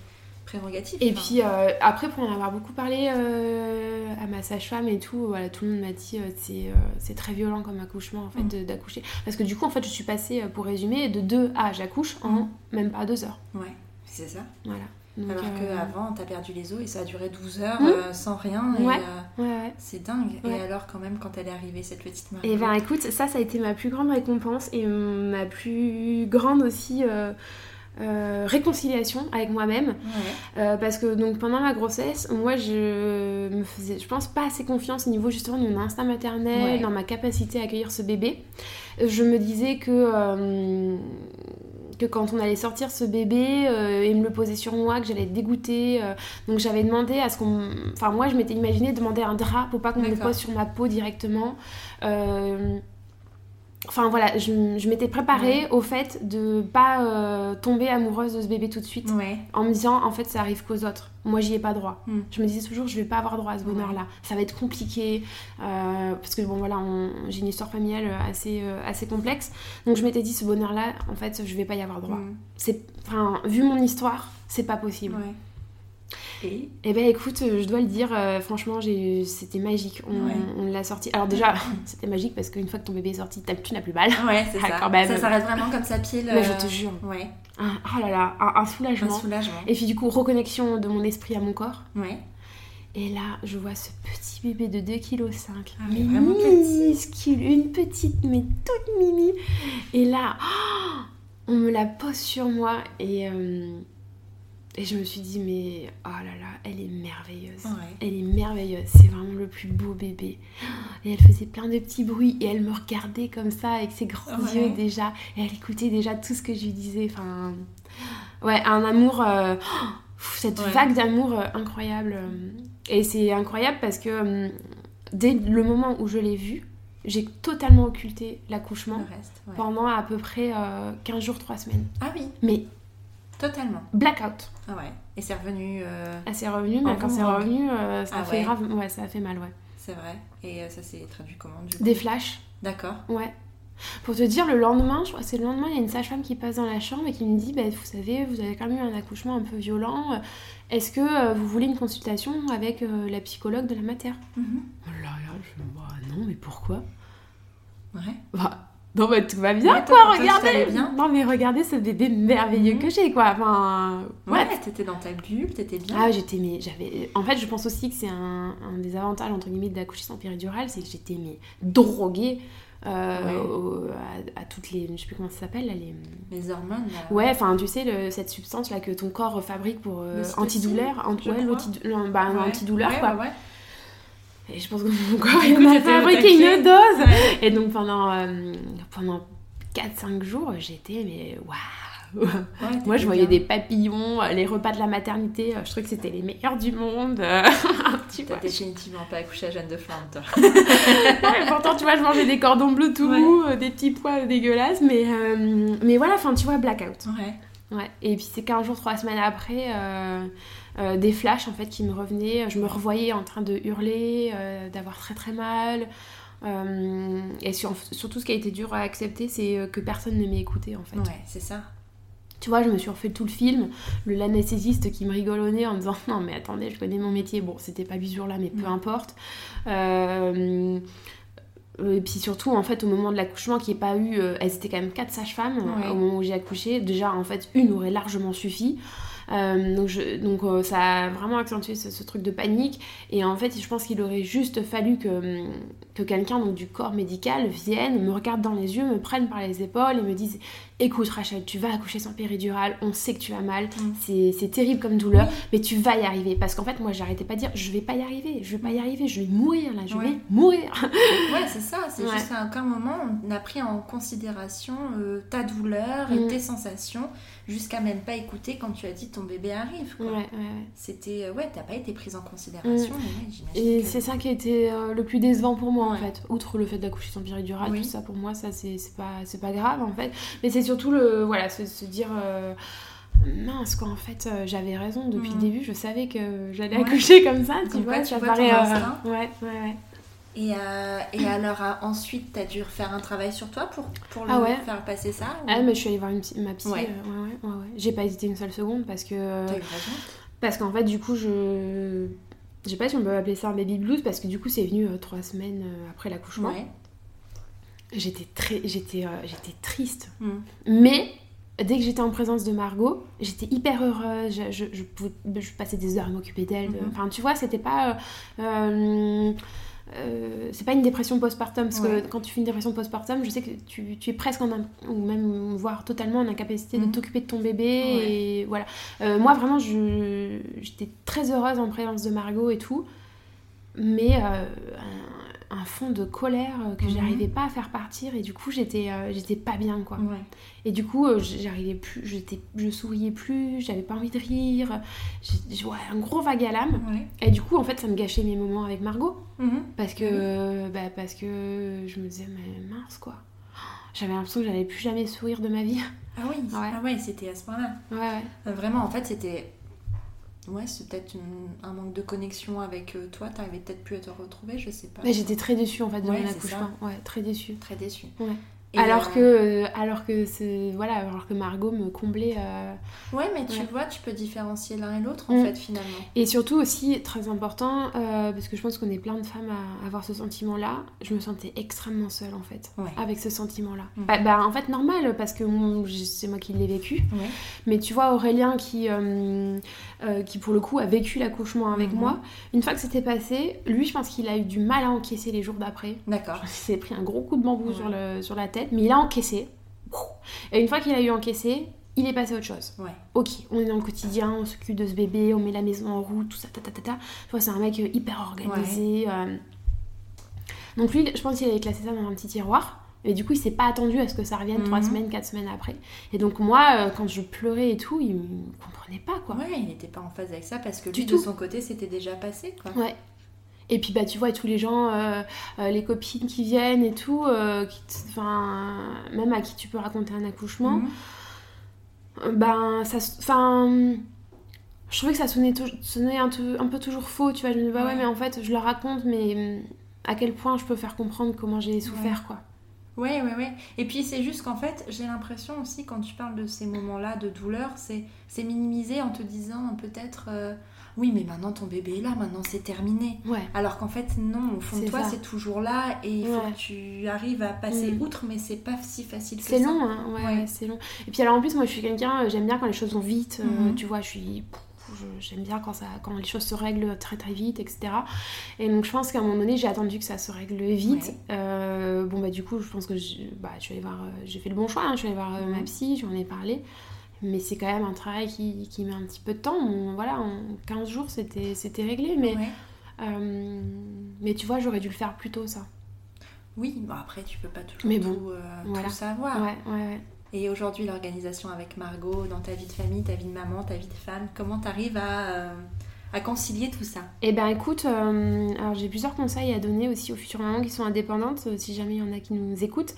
Et enfin. puis euh, après, pour en avoir beaucoup parlé euh, à ma sage-femme et tout, voilà, tout le monde m'a dit euh, c'est euh, c'est très violent comme accouchement en fait Mm. d'accoucher. Parce que du coup, en fait, je suis passée, pour résumer, de 2 à j'accouche en Mm. même pas 2 heures. ouais c'est ça Voilà. Donc, alors qu'avant t'as perdu les os et ça a duré 12 heures Mm. euh, sans rien Ouais. euh, Ouais, ouais. C'est dingue. Et alors, quand même, quand elle est arrivée, cette petite Marie. Et ben écoute, ça, ça a été ma plus grande récompense et ma plus grande aussi euh, euh, réconciliation avec moi-même. Ouais. Euh, parce que donc pendant ma grossesse, moi je me faisais, je pense, pas assez confiance au niveau justement de mon instinct maternel, Ouais. dans ma capacité à accueillir ce bébé. Je me disais que, euh, que quand on allait sortir ce bébé et me le poser sur moi, que j'allais être dégoûtée. donc j'avais demandé à ce qu'on. Enfin, moi je m'étais imaginé demander un drap pour pas qu'on me le pose sur ma peau directement. Enfin voilà, je, je m'étais préparée au fait de pas euh, tomber amoureuse de ce bébé tout de suite Ouais. en me disant en fait ça arrive qu'aux autres. Moi j'y ai pas droit. Mm. Je me disais toujours je vais pas avoir droit à ce bonheur là. Ça va être compliqué euh, parce que bon voilà j'ai une histoire familiale assez euh, assez complexe. Donc je m'étais dit ce bonheur là en fait je vais pas y avoir droit. Mm. C'est enfin vu mon histoire c'est pas possible. Et Et ben écoute euh, je dois le dire euh, franchement j'ai c'était magique. On, Ouais. on l'a sorti. Alors déjà c'était magique parce qu'une fois que ton bébé est sorti tu n'as plus mal. Ouais, c'est Ah, ça. quand même. Ça s'arrête vraiment comme ça pile. Mais je euh, te jure. Ouais. Un- oh là là un, un Un soulagement. soulagement. Et puis du coup reconnexion de mon esprit à mon corps. Ouais. Et là, je vois ce petit bébé de 2,5 kg. Ah, mais vraiment minuscule, une petite, mais toute mimi. Et là, oh, on me la pose sur moi et, euh, et je me suis dit, mais oh là là, elle est merveilleuse. Ouais. Elle est merveilleuse, c'est vraiment le plus beau bébé. Et elle faisait plein de petits bruits et elle me regardait comme ça avec ses grands Ouais. yeux déjà. Et elle écoutait déjà tout ce que je lui disais. Enfin, ouais, un amour, euh, cette Ouais. vague d'amour euh, incroyable. euh. Et c'est incroyable parce que euh, dès le moment où je l'ai vue, j'ai totalement occulté l'accouchement pendant à peu près euh, 15 jours, 3 semaines. Ah oui, Mais totalement. blackout. Ah ouais. Et c'est revenu. euh, Elle s'est revenue, mais En quand c'est revenu, euh, ça Ah a fait ouais. grave. Ouais, ça a fait mal, ouais. C'est vrai. Et euh, ça s'est traduit comment du coup? Des flashs. D'accord. Ouais. Pour te dire, le lendemain, je crois que c'est le lendemain, il y a une sage-femme qui passe dans la chambre et qui me dit bah, Vous savez, vous avez quand même eu un accouchement un peu violent. euh, Est-ce que vous voulez une consultation avec la psychologue de la mater? Mhm. Oh là là, je bah, non, mais pourquoi? Ouais. Bah, non, mais tout va bien, Ouais, quoi, regardez bien. Non, mais regardez ce bébé merveilleux Mhm. que j'ai, quoi. Enfin, Ouais, ouais. t'étais dans ta bulle, t'étais bien. Ah, j'étais, mais j'avais. En fait, je pense aussi que c'est un, un des avantages, entre guillemets, d'accoucher sans péridurale, c'est que j'étais, mais droguée euh, Ouais. au- à, à toutes les. Je sais plus comment ça s'appelle, là, les. Les hormones. là. Ouais, enfin, tu sais, le- cette substance là que ton corps fabrique pour euh, antidouleur, ant- je ouais, bah, antidouleur quoi. ouais, ouais. Et je pense que mon corps au fabriqué une dose. Et donc pendant euh, pendant 4-5 jours, j'étais mais waouh. Ouais, Moi, je voyais bien. des papillons, les repas de la maternité, euh, je trouvais que c'était les meilleurs du monde. tu vois. définitivement pas accouché à Jeanne de Flandre, toi. Ouais, pourtant, tu vois, je mangeais des cordons bleus tout mous, euh, des petits pois dégueulasses, mais, euh, mais voilà, enfin, tu vois, blackout. Ouais. Ouais. Et puis, c'est 15 jours, 3 semaines après, euh, euh, des flashs, en fait, qui me revenaient. Je me revoyais en train de hurler, euh, d'avoir très très mal. et surtout, ce qui a été dur à accepter, c'est que personne ne m'ait écouté en fait. Ouais, c'est ça. Tu vois, je me suis refait tout le film, le l'anesthésiste qui me rigole au nez en disant non mais attendez, je connais mon métier. Bon, c'était pas ce jour-là, mais peu importe. Euh, et puis surtout, en fait, au moment de l'accouchement, qui n'y pas eu. Euh, elles étaient quand même quatre sages-femmes euh, au moment où j'ai accouché. Déjà, en fait, une aurait largement suffi. Donc, je, donc ça a vraiment accentué ce, ce, truc de panique. Et en fait, je pense qu'il aurait juste fallu que, que quelqu'un du corps médical vienne, me regarde dans les yeux, me prenne par les épaules et me dise écoute Rachel, tu vas accoucher sans péridurale, on sait que tu as mal, mm. c'est terrible comme douleur, mais tu vas y arriver. Parce qu'en fait, moi, j'arrêtais pas de dire, je vais pas y arriver, je vais pas y arriver, je vais mourir là, je vais mourir. ouais, c'est ça, c'est juste qu'à aucun moment, on a pris en considération euh, ta douleur et mm. tes sensations, jusqu'à même pas écouter quand tu as dit ton bébé arrive. Ouais, ouais, C'était, euh, ouais, t'as pas été prise en considération. Mm. et c'est ça qui a été euh, le plus décevant pour moi, en fait. Outre le fait d'accoucher sans péridurale, tout ça, pour moi, ça, c'est pas, pas grave, en fait. Mais c'est surtout le voilà se, dire euh, mince quoi en fait euh, j'avais raison depuis le mm. début je savais que j'allais accoucher comme ça tu vois ça paraît euh, ouais ouais ouais et, et alors ensuite t'as dû faire un travail sur toi pour, pour ah faire passer ça ah mais je suis allée voir une, ma psy ouais. ouais, j'ai pas hésité une seule seconde parce que parce qu'en fait du coup je je sais pas si on peut appeler ça un baby blues parce que du coup c'est venu trois semaines après l'accouchement. J'étais très j'étais euh, j'étais triste. Mm. mais dès que j'étais en présence de Margot j'étais hyper heureuse. Je, je, je, passais des heures à m'occuper d'elle. Mm-hmm. enfin tu vois c'était pas euh, euh, c'est pas une dépression postpartum parce que quand tu fais une dépression postpartum je sais que tu, tu es presque en ou même voire totalement en incapacité de mm-hmm. t'occuper de ton bébé et voilà. Moi vraiment j'étais très heureuse en présence de Margot et tout mais un fond de colère euh, que mhm. j'arrivais pas à faire partir et du coup j'étais euh, j'étais pas bien quoi. Et du coup euh, j'arrivais plus j'étais je souriais plus j'avais pas envie de rire j'ai un gros vague à l'âme. Et du coup en fait ça me gâchait mes moments avec Margot. Mhm. parce que bah, parce que je me disais mais mince quoi. J'avais l'impression que j'allais plus jamais sourire de ma vie. Ah oui. Ah ouais c'était à ce point là ouais. vraiment en fait c'était Ouais, c'est peut-être un manque de connexion avec euh, toi. T'arrivais peut-être à te retrouver, je sais pas. Mais j'étais très déçue en fait de mon accouchement. Ouais, très déçue. Très déçue. Ouais alors, que, euh, alors que c'est voilà alors que Margot me comblait euh, ouais mais tu vois tu peux différencier l'un et l'autre en mm. fait finalement et surtout aussi très important euh, parce que je pense qu'on est plein de femmes à avoir ce sentiment là je me sentais extrêmement seule en fait avec ce sentiment là mm. bah, bah, en fait normal parce que c'est moi qui l'ai vécu mais tu vois Aurélien qui qui pour le coup a vécu l'accouchement avec mm-hmm. moi une fois que c'était passé lui je pense qu'il a eu du mal à encaisser les jours d'après d'accord il s'est pris un gros coup de bambou sur, le, sur la tête mais il a encaissé. Et une fois qu'il a eu encaissé, il est passé à autre chose. Ouais. Ok, on est dans le quotidien, on s'occupe de ce bébé, on met la maison en route, tout ça, ta ta ta. ta. c'est un mec euh, hyper organisé. Euh. Donc lui, je pense qu'il avait classé ça dans un petit tiroir. Et du coup, il s'est pas attendu à ce que ça revienne trois mhm. semaines, quatre semaines après. Et donc moi, euh, quand je pleurais et tout, il me comprenait pas quoi. Ouais, il n'était pas en phase avec ça parce que lui, de son côté, c'était déjà passé quoi. Ouais. Et puis bah tu vois tous les gens, euh, euh, les copines qui viennent et tout, euh, même à qui tu peux raconter un accouchement, ben ça, enfin, je trouvais que ça sonnait, sonnait un, un, peu toujours faux, tu vois. Je me dis bah ouais. mais en fait je le raconte, mais à quel point je peux faire comprendre comment j'ai souffert quoi. Ouais, ouais, ouais. Et puis c'est juste qu'en fait, j'ai l'impression aussi quand tu parles de ces moments-là de douleur, c'est minimisé en te disant peut-être oui, mais maintenant ton bébé est là, maintenant c'est terminé. Ouais. Alors qu'en fait, non, au fond de toi, c'est toujours là et il faut que tu arrives à passer mm. outre, mais c'est pas si facile que ça. C'est long, hein, ouais, c'est long. Et puis alors en plus, moi je suis quelqu'un, euh, j'aime bien quand les choses vont vite, euh, mm-hmm. tu vois, je suis. J'aime bien quand, ça, quand les choses se règlent très très vite, etc. Et donc je pense qu'à un moment donné, j'ai attendu que ça se règle vite. Euh, bon, bah du coup, je pense que bah, je vais voir, j'ai fait le bon choix, hein, je suis allée voir ma mm-hmm. psy, j'en ai parlé mais c'est quand même un travail qui, qui, met un petit peu de temps. voilà, en 15 jours, c'était, c'était réglé, mais, euh, mais tu vois, j'aurais dû le faire plus tôt, ça. Oui, bon après, tu peux pas toujours mais bon, tout, euh, savoir. Ouais, ouais, Et aujourd'hui, l'organisation avec Margot, dans ta vie de famille, ta vie de maman, ta vie de femme, comment tu arrives à, euh, à, concilier tout ça? Eh ben écoute, alors j'ai plusieurs conseils à donner aussi aux futures mamans qui sont indépendantes, si jamais il y en a qui nous écoutent.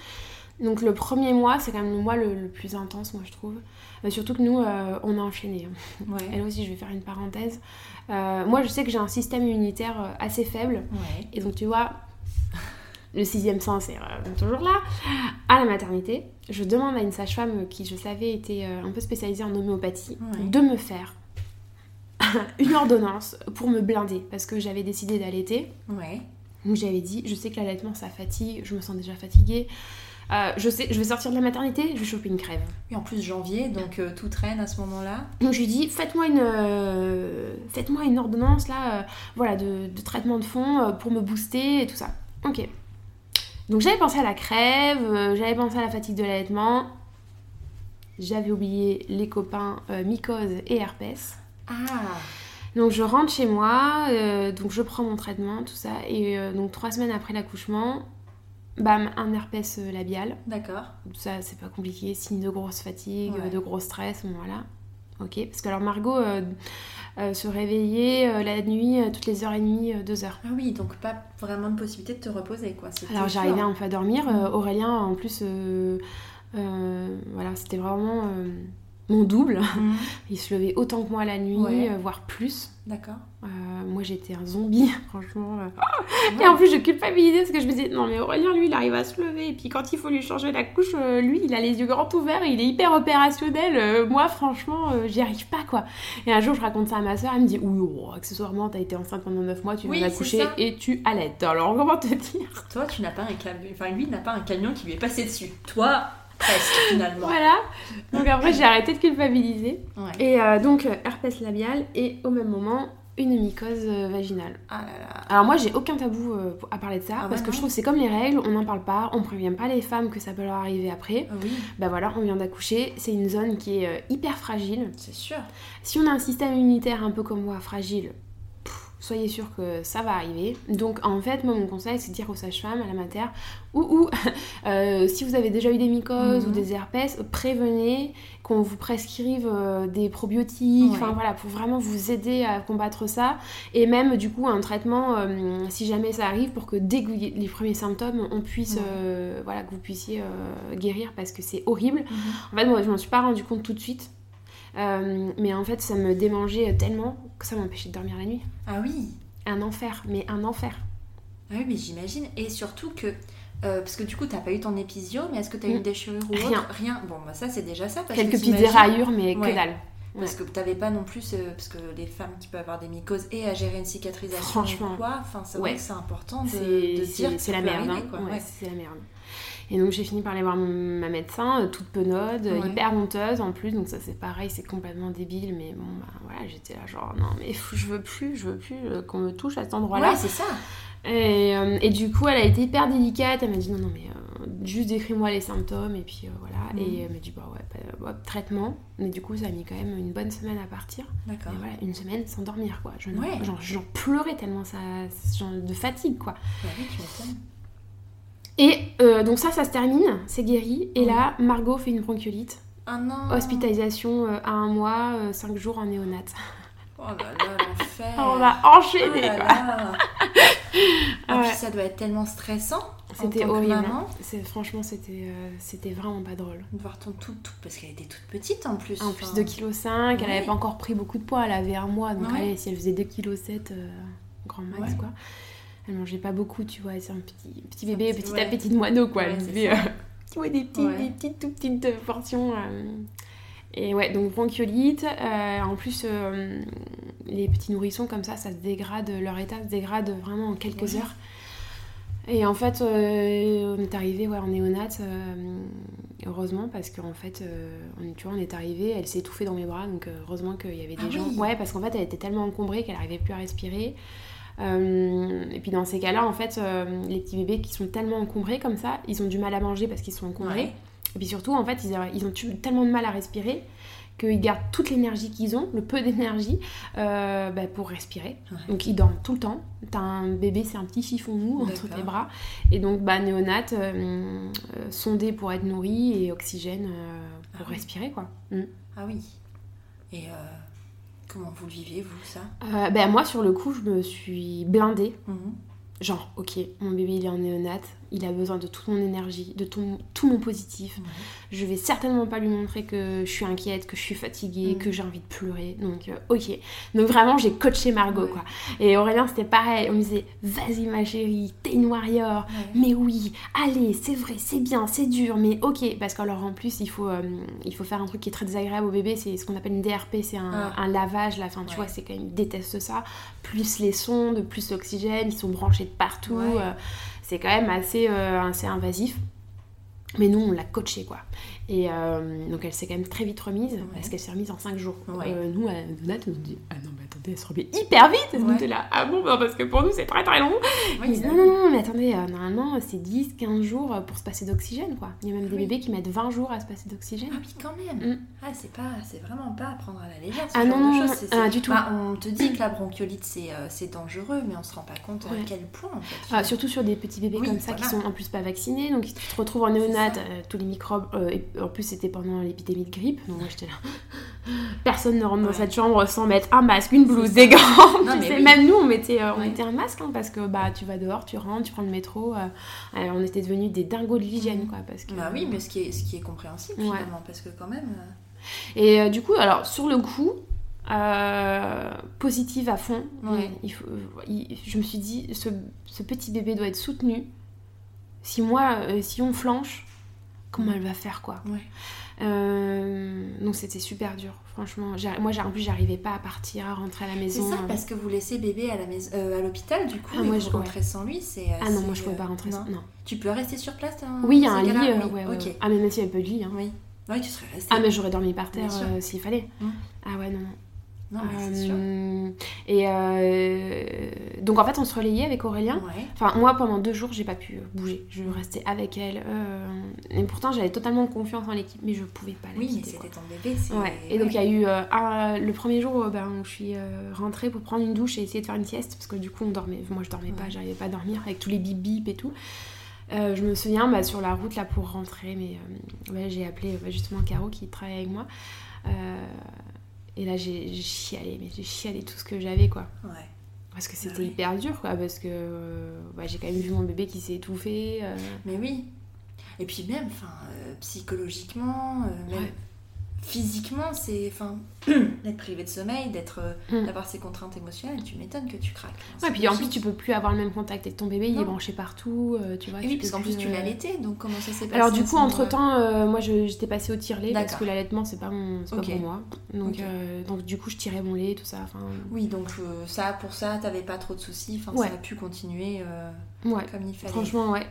Donc le premier mois, c'est quand même le mois le, plus intense, moi je trouve. Euh, surtout que nous, euh, on a enchaîné. Ouais. Et là aussi, je vais faire une parenthèse. Euh, moi, je sais que j'ai un système immunitaire assez faible. Et donc, tu vois, le sixième sens est euh, toujours là, à la maternité. Je demande à une sage-femme qui, je savais, était euh, un peu spécialisée en homéopathie, Ouais. de me faire une ordonnance pour me blinder, parce que j'avais décidé d'allaiter. Ouais. Donc j'avais dit, je sais que l'allaitement ça fatigue, je me sens déjà fatiguée. Euh, je sais, je vais sortir de la maternité, je vais choper une crève. Et en plus janvier, donc euh, tout traîne à ce moment-là. Donc je lui dis, faites-moi une, euh, faites-moi une ordonnance là, voilà, de, de traitement de fond pour me booster et tout ça. Ok. Donc j'avais pensé à la crève, euh, j'avais pensé à la fatigue de l'allaitement. J'avais oublié les copains euh, mycose et herpès. Ah. Donc je rentre chez moi, euh, donc je prends mon traitement, tout ça, et euh, donc trois semaines après l'accouchement, bam, un herpès labial. D'accord. Ça, c'est pas compliqué, signe de grosse fatigue, Ouais. de gros stress, bon, voilà. Ok, parce que alors Margot se réveillait euh, la nuit euh, toutes les heures et demie, euh, deux heures. Ah oui, donc pas vraiment de possibilité de te reposer, quoi. Alors j'arrivais un peu à dormir. euh. Aurélien, en plus, euh, euh, voilà, c'était vraiment euh, mon double. Mhm. Il se levait autant que moi la nuit, Ouais. euh, voire plus. D'accord. Euh, moi j'étais un zombie, franchement. euh. Et en plus je culpabilisais parce que je me disais, non mais Aurélien lui il arrive à se lever. Et puis quand il faut lui changer la couche, euh, lui il a les yeux grands ouverts, il est hyper opérationnel. Moi franchement j'y arrive pas quoi. Et un jour je raconte ça à ma soeur, elle me dit, oui, oh, accessoirement t'as été enceinte pendant 9 mois, tu Oui, d'accoucher ça. et tu allaites. Alors comment te dire? Toi, tu n'as pas un camion. Enfin, lui n'a pas un camion qui lui est passé dessus. Toi, presque, finalement. Voilà. Donc après j'ai arrêté de culpabiliser. Ouais. Et euh, donc euh, herpès labial et au même moment une mycose euh, vaginale. Ah là là. Alors moi j'ai aucun tabou euh, à parler de ça Ah parce que je trouve que c'est comme les règles, on n'en parle pas, on prévient pas les femmes que ça peut leur arriver après. Ah oui, Bah voilà, on vient d'accoucher, c'est une zone qui est euh, hyper fragile. c'est sûr. Si on a un système immunitaire un peu comme moi fragile, soyez sûr que ça va arriver. Donc en fait, moi mon conseil c'est de dire aux sages-femmes, à la mater, ou, ou euh, si vous avez déjà eu des mycoses Mhm. ou des herpès, prévenez qu'on vous prescrive euh, des probiotiques, Ouais. enfin voilà, pour vraiment vous aider à combattre ça. Et même du coup un traitement, euh, si jamais ça arrive, pour que dès que vous- les premiers symptômes, on puisse, Ouais. voilà, que vous puissiez guérir parce que c'est horrible. Mhm. En fait, moi, je m'en suis pas rendu compte tout de suite. Mais en fait, ça me démangeait tellement que ça m'empêchait de dormir la nuit. Ah oui. Un enfer, mais un enfer. Ah oui, mais j'imagine. Et surtout que. euh, parce que du coup, t'as pas eu ton épisio, mais est-ce que t'as eu Mm. une déchirure ou Rien. autre? Rien. Bon, bah ça, c'est déjà ça. Parce Quelques que petites déraillures, mais Ouais. que dalle. Parce que t'avais pas non plus. euh, parce que les femmes qui peuvent avoir des mycoses et à gérer une cicatrisation. Franchement. ou Quoi, enfin, c'est Ouais. vrai que c'est important de, dire que c'est la peut merde. arriver, hein. quoi. Ouais, Ouais. c'est la merde. Et donc j'ai fini par aller voir mon- ma médecin, euh, toute penaude, Ouais. hyper honteuse en plus, donc ça c'est pareil, c'est complètement débile, mais bon bah voilà, j'étais là genre non mais je veux plus, je veux plus euh, qu'on me touche à cet endroit-là. Ouais, c'est ça. Et, euh, et du coup, elle a été hyper délicate. Elle m'a dit non, non, mais euh, juste décris-moi les symptômes. Et puis euh, voilà. Mhm. Et elle m'a dit bah ouais, bah, bah, traitement. Mais du coup, ça a mis quand même une bonne semaine à partir. D'accord. Voilà, une semaine sans dormir quoi. Je, Ouais. genre, j'en pleurais tellement ça, genre de fatigue quoi. Bah oui, tu. Et euh, donc ça, ça se termine, c'est guéri. Et là, Margot fait une bronchiolite. Ah non. Hospitalisation euh, à un mois, 5 jours en néonat. Oh là là, l'enfer. On va Oh enchaîner là là. Ouais. ça doit être tellement stressant. C'était horrible. C'est- Franchement, c'était euh, c'était vraiment pas drôle. de voir ton tout, tout parce qu'elle était toute petite en plus. En plus enfin. de kg, 5, elle Ouais. avait pas encore pris beaucoup de poids, elle avait un mois, donc Ouais. allez, si elle faisait 2,7 kg, grand max Ouais. quoi. Elle mangeait pas beaucoup, tu vois, c'est un petit, petit bébé, petit- petit ouais. appétit de moineau quoi. Ouais, ça. euh, tu vois, des, petits, des petites, tout petites euh, portions. euh. Et ouais, donc bronchiolite. euh, en plus, les petits nourrissons comme ça, ça se dégrade, leur état se dégrade vraiment en quelques Ouais. heures. Et en fait, on est arrivé ouais, en néonat, euh, heureusement, parce qu'en fait, on, tu vois, on est arrivé, elle s'est étouffée dans mes bras, donc heureusement qu'il y avait des Ah gens. oui. Ouais, parce qu'en fait, elle était tellement encombrée qu'elle n'arrivait plus à respirer. Euh, et puis dans ces cas-là, en fait, euh, les petits bébés qui sont tellement encombrés comme ça, ils ont du mal à manger parce qu'ils sont encombrés. Ouais. Et puis surtout, en fait, ils, ils ont tellement de mal à respirer qu'ils gardent toute l'énergie qu'ils ont, le peu d'énergie, euh, bah, pour respirer. Ouais. Donc ils dorment tout le temps. T'as un bébé, c'est un petit chiffon mou entre tes bras. Et donc, bah, néonate, euh, euh, sondé pour être nourri et oxygène pour Ah oui. respirer, quoi. Mm. Ah oui. Et comment vous le viviez, vous, ça? Euh, bah, moi, sur le coup, je me suis blindée. Mhm. Genre, ok, mon bébé il est en néonate, il a besoin de toute mon énergie, de tout, tout mon positif. Je vais certainement pas lui montrer que je suis inquiète, que je suis fatiguée, que j'ai envie de pleurer. Donc, euh, ok. Donc, vraiment, j'ai coaché Margot, Ouais. quoi. Et Aurélien, c'était pareil. On me disait, vas-y, ma chérie, t'es une warrior. Mais oui, allez, c'est vrai, c'est bien, c'est dur, mais ok. Parce qu'alors, en plus, il faut, euh, il faut faire un truc qui est très désagréable au bébé. C'est ce qu'on appelle une DRP, c'est un, Ah. un lavage. Enfin, tu vois, c'est quand même, ils détestent ça. Plus les sondes, plus l'oxygène, ils sont branchés de partout. Euh, c'est quand même assez, euh, assez invasif. Mais nous, on l'a coachée, quoi. Et euh, donc, elle s'est quand même très vite remise, parce qu'elle s'est remise en 5 jours. Ouais. Euh, nous, à Donat, on nous dit Ah non, mais attendez, elle se remet hyper vite. Nous, Ouais. on était là Ah bon, bah, parce que pour nous, c'est très très long. Ils disent non, non, non, mais attendez, euh, normalement, c'est 10, 15 jours euh, pour se passer d'oxygène, quoi. Il y a même des Oui. bébés qui mettent 20 jours à se passer d'oxygène. Ah oui, quand même. Mm. Ah, c'est pas, c'est vraiment pas à prendre à la légère. Ce Ah genre non, de. C'est- ah, du tout. Bah, on te dit que la bronchiolite c'est c'est dangereux, mais on se rend pas compte à quel point en fait. Ah, surtout sur des petits bébés Oui, comme ça qui sont en plus pas vaccinés, donc ils te retrouvent en néonate, tous les microbes. En plus, c'était pendant l'épidémie de grippe, donc moi j'étais là. Personne ne rentre dans cette chambre sans mettre un masque, une blouse, des gants. Non, tu mais sais, oui. Même nous, on mettait, euh, on Ouais. mettait un masque hein, parce que bah, tu vas dehors, tu rentres, tu prends le métro. euh, euh, on était devenus des dingos de l'hygiène, quoi. Parce que, Bah oui, mais ce qui est, ce qui est compréhensible Ouais. finalement, parce que quand même. Et du coup, alors sur le coup, euh, positive à fond, Ouais. il faut, il- je me suis dit, ce, ce petit bébé doit être soutenu. Si moi, euh, si on flanche, comment elle va faire quoi Ouais. Euh, Donc c'était super dur, franchement. Moi, j'ai- en plus, j'arrivais pas à partir, à rentrer à la C'est maison. ça, euh. parce que vous laissez bébé à la maison, euh, à l'hôpital du coup, Ah, et moi, vous je- rentrez sans lui, c'est. Ah non, c'est, moi je pouvais euh, pas rentrer. non. Non. Tu peux rester sur place dans Oui, il y a un lit. euh, Oui, ouais, ouais. Ah, mais même s'il y avait peu de lit. hein. Oui. Tu serais resté. Ah, mais j'aurais dormi par terre euh, s'il fallait. Mm. Ah ouais, non, non. Non, mais c'est sûr. Euh, Et euh, donc en fait, on se relayait avec Aurélien. Ouais. Enfin, moi, pendant deux jours, j'ai pas pu bouger. Je restais avec elle. euh, Et pourtant, j'avais totalement confiance en l'équipe, mais je pouvais pas la Oui, quitter, c'était ton bébé. Ouais. Et donc il y a eu un- le premier jour ben, où je suis rentrée pour prendre une douche et essayer de faire une sieste parce que du coup on dormait. Moi je dormais pas, j'arrivais pas à dormir avec tous les bip bip et tout. Euh, je me souviens bah, sur la route là pour rentrer, mais euh, ouais, j'ai appelé euh, justement Caro qui travaille avec moi. Euh, et là j'ai chialé, mais j'ai chialé tout ce que j'avais quoi. Ouais. Parce que c'était Ah ouais. hyper dur quoi, parce que euh, ouais, j'ai quand même vu mon bébé qui s'est étouffé. euh, Mais oui. Et puis même, enfin, euh, psychologiquement, même. Physiquement, c'est, enfin, d'être privé de sommeil, d'être, euh, Mm. d'avoir ces contraintes émotionnelles, tu m'étonnes que tu craques. Enfin, Ouais, puis en plus tu peux plus avoir le même contact avec ton bébé, il est branché partout, euh, tu vois. Et oui, parce qu'en plus tu euh, l'allaitais, donc comment ça s'est passé Alors du coup, entre temps, moi je- j'étais passée au tire-lait parce que l'allaitement c'est pas mon, c'est pas pour moi. Donc, euh, donc du coup, je tirais mon lait, tout ça. Oui, donc euh, ça, pour ça, t'avais pas trop de soucis, enfin, Ouais. ça a pu continuer euh, ouais. comme il fallait. Franchement, ouais.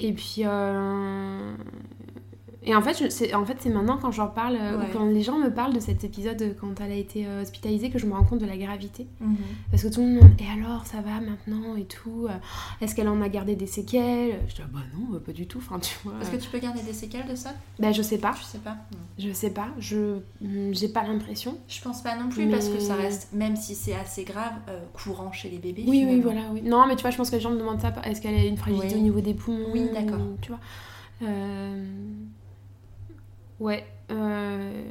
Et puis, euh, et en fait, c'est en fait maintenant quand j'en parle, euh, Ouais. quand les gens me parlent de cet épisode euh, quand elle a été euh, hospitalisée, que je me rends compte de la gravité. Mhm. Parce que tout le monde me demande, et alors, ça va maintenant et tout Est-ce qu'elle en a gardé des séquelles? Je dis, ah bah non, pas du tout. Enfin, tu vois. Est-ce que tu peux garder des séquelles de ça? Bah, je sais pas. Je sais pas. Non. Je sais pas. Je, j'ai pas l'impression. Je pense pas non plus parce que ça reste, même si c'est assez grave, euh, courant chez les bébés. Oui, oui, voilà, oui. Non, mais tu vois, je pense que les gens me demandent ça. Est-ce qu'elle a une fragilité Oui. au niveau des poumons Oui, d'accord. Tu vois Euh, Ouais. euh,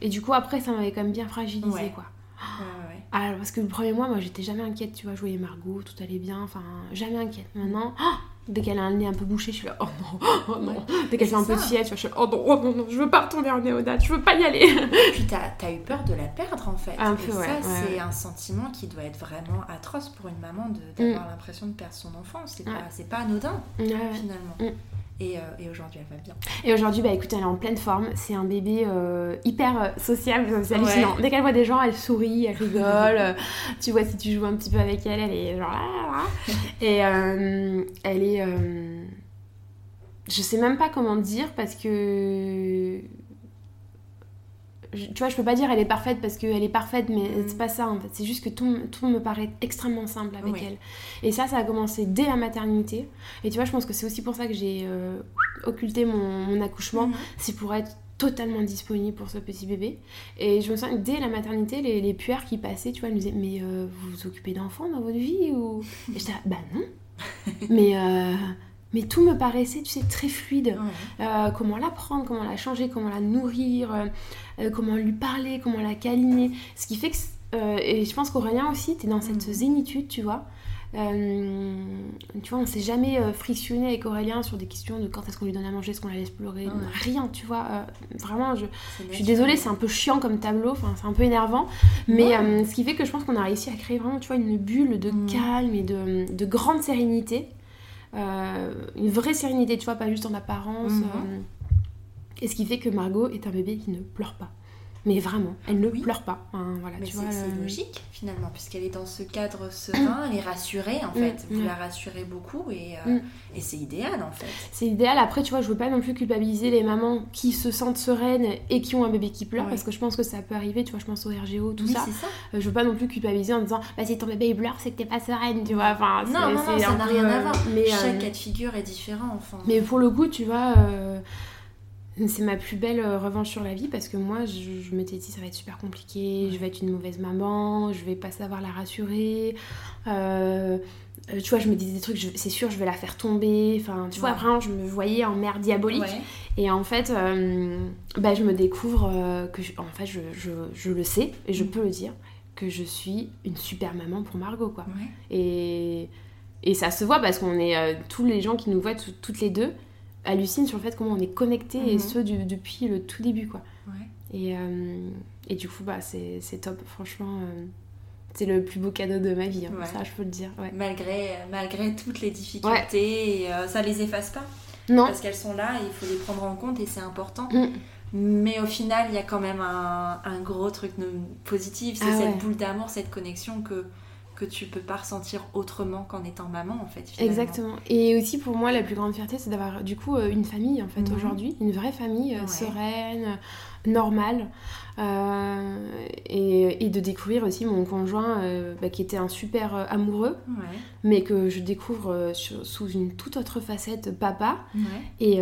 Et du coup, après, ça m'avait quand même bien fragilisé, Ouais. quoi. Ouais, ouais, ouais. Ah, parce que le premier mois, moi, j'étais jamais inquiète, tu vois. Je voyais Margot, tout allait bien, enfin, jamais inquiète. Maintenant, oh, dès qu'elle a un nez un peu bouché, je suis là, oh non, oh non. Dès qu'elle fait un peu fièvre, je suis là, oh non, oh non, non, je veux pas retourner en néonate, je veux pas y aller. Puis t'as as eu peur de la perdre en fait. Un Et peu, ça, ouais, c'est ouais. un sentiment qui doit être vraiment atroce pour une maman d'avoir l'impression de perdre son enfant. C'est Ouais. pas, pas anodin finalement. Mm. Et, euh, et aujourd'hui, elle va bien. Et aujourd'hui, bah écoute, elle est en pleine forme. C'est un bébé euh, hyper euh, sociable, c'est hallucinant. Ouais. Dès qu'elle voit des gens, elle sourit, elle rigole. tu vois, si tu joues un petit peu avec elle, elle est genre là, là, là. Et euh, elle est. je sais même pas comment dire parce que. Je- tu vois, je peux pas dire elle est parfaite parce qu'elle est parfaite, mais Mm. c'est pas ça en fait. C'est juste que tout, tout me paraît extrêmement simple avec Oui. elle. Et ça, ça a commencé dès la maternité. Et tu vois, je pense que c'est aussi pour ça que j'ai euh, occulté mon, mon accouchement. Mhm. C'est pour être totalement disponible pour ce petit bébé. Et je me sens que dès la maternité, les, les puères qui passaient, tu vois, elles me disaient Mais euh, vous vous occupez d'enfants dans votre vie ou... Et j'étais Bah non. mais, euh, mais tout me paraissait, tu sais, très fluide. Ouais. Euh, comment la prendre, comment la changer, comment la nourrir, euh, comment lui parler, comment la câliner. Ce qui fait que, euh, et je pense qu'Aurélien aussi, t'es dans cette Mhm. zénitude, tu vois. Euh, tu vois, on s'est jamais frictionné avec Aurélien sur des questions de quand est-ce qu'on lui donne à manger, est-ce qu'on la laisse pleurer, rien, tu vois. Euh, vraiment, je, je suis désolée, c'est un peu chiant comme tableau, enfin, c'est un peu énervant. Mais ce qui fait que je pense qu'on a réussi à créer vraiment, tu vois, une bulle de mm. calme et de, de grande sérénité. une vraie sérénité, tu vois, pas juste en apparence. Mm-hmm. Et ce qui fait que Margot est un bébé qui ne pleure pas. Mais vraiment, elle ne pleure pas. voilà, c'est euh, logique finalement, puisqu'elle est dans ce cadre serein, elle est rassurée en fait. Vous la rassurez beaucoup et, euh, et c'est idéal en fait. C'est idéal. Après, tu vois, je veux pas non plus culpabiliser les mamans qui se sentent sereines et qui ont un bébé qui pleure, parce que je pense que ça peut arriver. Tu vois, je pense au RGO, tout ça. ça. Euh, je veux pas non plus culpabiliser en disant, bah si ton bébé il pleure, c'est que t'es pas sereine, tu vois. Enfin, non, non, non, ça n'a rien à voir. Mais, Chaque cas de figure est différent. Enfin. Mais pour le coup, tu vois c'est ma plus belle euh, revanche sur la vie parce que moi, je, m'étais dit ça va être super compliqué, je vais être une mauvaise maman, je vais pas savoir la rassurer. Euh, euh, tu vois, je me disais des trucs, c'est sûr, je vais la faire tomber. Enfin, tu vois, vraiment, je me voyais en mère diabolique. Et en fait, bah, je me découvre que, en fait, je, je, le sais et je mm. peux le dire que je suis une super maman pour Margot, quoi. Et, et ça se voit parce qu'on est tous les gens qui nous voient toutes les deux hallucine sur le fait comment on est connecté et mhm. ce depuis le tout début quoi. Et, euh, et, du coup bah c'est top. Franchement euh, c'est le plus beau cadeau de ma vie hein. ça je peux le dire malgré malgré toutes les difficultés euh, ça les efface pas. Non. Parce qu'elles sont là et il faut les prendre en compte et c'est important. Mm. mais au final il y a quand même un, un gros truc positif c'est ah cette boule d'amour cette connexion que que tu peux pas ressentir autrement qu'en étant maman en fait. Exactement. Et aussi pour moi la plus grande fierté c'est d'avoir du coup euh, une famille en fait mhm. aujourd'hui, une vraie famille euh, sereine, euh, normale. et, de découvrir aussi mon conjoint bah, qui était un super amoureux, mais que je découvre sous une toute autre facette papa. Et,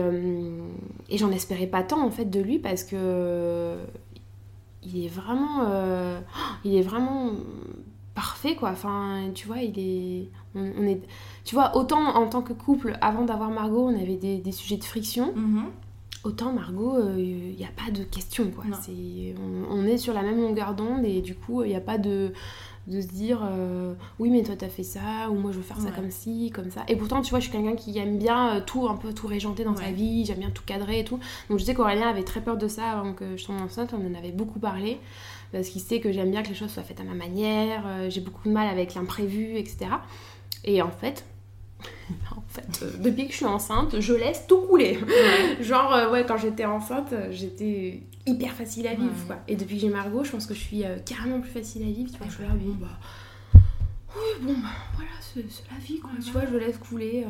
et j'en espérais pas tant en fait de lui parce que il est vraiment, il est vraiment parfait quoi. Enfin tu vois il est on, est tu vois autant en tant que couple avant d'avoir Margot on avait des, sujets de friction mhm. autant Margot il euh, n'y a pas de question quoi. C'est on, est sur la même longueur d'onde et du coup il n'y a pas de de se dire euh, oui mais toi t'as fait ça ou moi je veux faire ça comme ci comme ça. Et pourtant tu vois je suis quelqu'un qui aime bien euh, tout un peu tout régenter dans sa vie j'aime bien tout cadrer et tout. Donc je sais qu'Aurélien avait très peur de ça avant que je tombe enceinte on en avait beaucoup parlé parce qu'il sait que j'aime bien que les choses soient faites à ma manière, euh, j'ai beaucoup de mal avec l'imprévu, etc. Et en fait, en fait, euh, depuis que je suis enceinte, je laisse tout couler. Genre, euh, ouais, quand j'étais enceinte, j'étais hyper facile à vivre, quoi. Et depuis que j'ai Margot, je pense que je suis carrément plus facile à vivre. Tu vois, je suis là, bon, bah... Oui, bon, bah, voilà, c'est la vie, quoi. Tu vois, je laisse couler.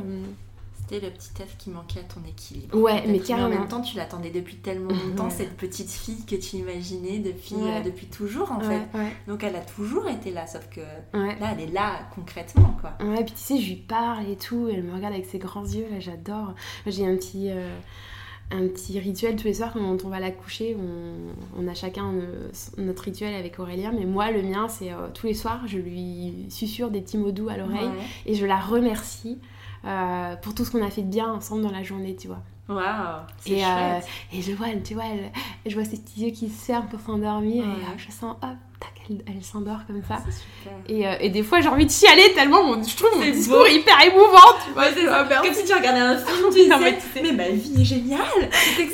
C'était le petit œuf qui manquait à ton équilibre. Ouais, mais carrément. en même temps, tu l'attendais depuis tellement longtemps, cette petite fille que tu imaginais depuis, euh, depuis toujours, en fait. Donc, elle a toujours été là, sauf que là, elle est là concrètement, quoi. Ouais, puis tu sais, je lui parle et tout, elle me regarde avec ses grands yeux, là, j'adore. J'ai un petit. Euh, un petit rituel tous les soirs quand on va la coucher. On, a chacun euh, notre rituel avec Aurélien, mais moi, le mien, c'est tous les soirs, je lui susurre des petits mots doux à l'oreille et je la remercie euh, pour tout ce qu'on a fait de bien ensemble dans la journée, tu vois. Waouh et, euh, et je vois, tu vois, elle, je vois ses petits yeux qui se ferment pour s'endormir et euh, je sens, hop, tac, elle, elle s'endort comme ça. Et, et, des fois, j'ai envie de chialer tellement mon, je trouve mon discours hyper émouvant, tu vois. C'est Comme si tu regardais un film, tu sais, mais, ma vie est géniale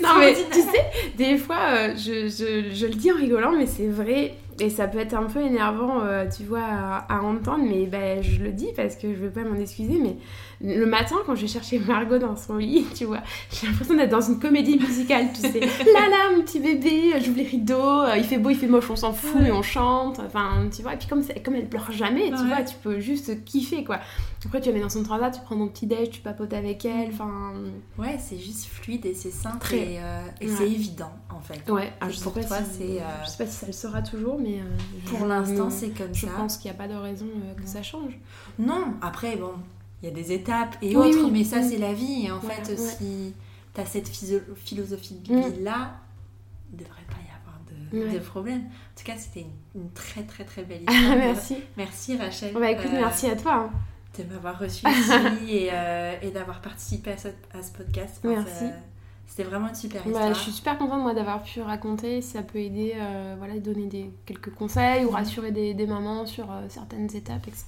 Non mais tu sais, des fois, je, je, je le dis en rigolant, mais c'est vrai, et ça peut être un peu énervant, tu vois, à, entendre, mais ben, je le dis parce que je veux pas m'en excuser, mais le matin, quand je vais chercher Margot dans son lit, tu vois, j'ai l'impression d'être dans une comédie musicale, tu sais. là là, mon petit bébé, j'ouvre les rideaux, il fait beau, il fait moche, on s'en fout, et on chante. Enfin, tu vois, et puis comme, comme elle pleure jamais, tu vois, tu peux juste kiffer, quoi. Après, tu la mets dans son travail, tu prends ton petit déj, tu papotes avec elle, enfin... Ouais, c'est juste fluide et c'est simple et, euh, c'est évident, en fait. Ouais, je, sais pas si, euh, je sais pas si ça le sera toujours, mais... Euh, pour l'instant, c'est comme ça. Je pense qu'il n'y a pas de raison que ça change. Non, après, bon il y a des étapes et autres, mais ça, c'est la vie. Et en fait, si tu as cette philosophie de mm. vie-là, il ne devrait pas y avoir de, de, problème. En tout cas, c'était une, très, très, très belle histoire. merci. Merci, Rachel. Bah, écoute, euh, merci à toi. Hein. De m'avoir reçu ici et, euh, et d'avoir participé à ce, à ce podcast. Merci. C'était vraiment une super bah, je suis super contente moi d'avoir pu raconter. Ça peut aider, euh, voilà, donner des, quelques conseils ou mm. rassurer des, des mamans sur certaines étapes, etc.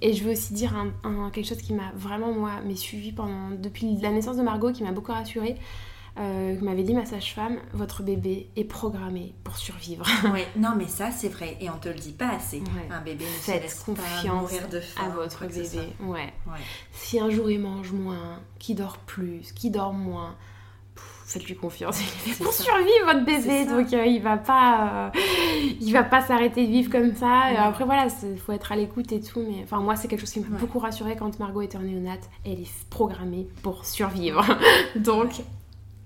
et je veux aussi dire quelque chose qui m'a vraiment, moi, suivi pendant, depuis la naissance de Margot, qui m'a beaucoup rassurée. Euh, m'avait dit ma sage-femme, votre bébé est programmé pour survivre. oui, non mais ça c'est vrai et on te le dit pas assez. Un bébé ne Faites laisse confiance pas mourir de faim, à votre bébé. Ouais. Si un jour il mange moins, qui dort plus, qui dort moins, faites-lui confiance. Il est pour survivre votre bébé, donc euh, il va pas, euh, il va pas s'arrêter de vivre comme ça. Et après voilà, il faut être à l'écoute et tout. Mais enfin moi c'est quelque chose qui m'a beaucoup rassurée quand Margot était en néonate. Elle est programmée pour survivre. donc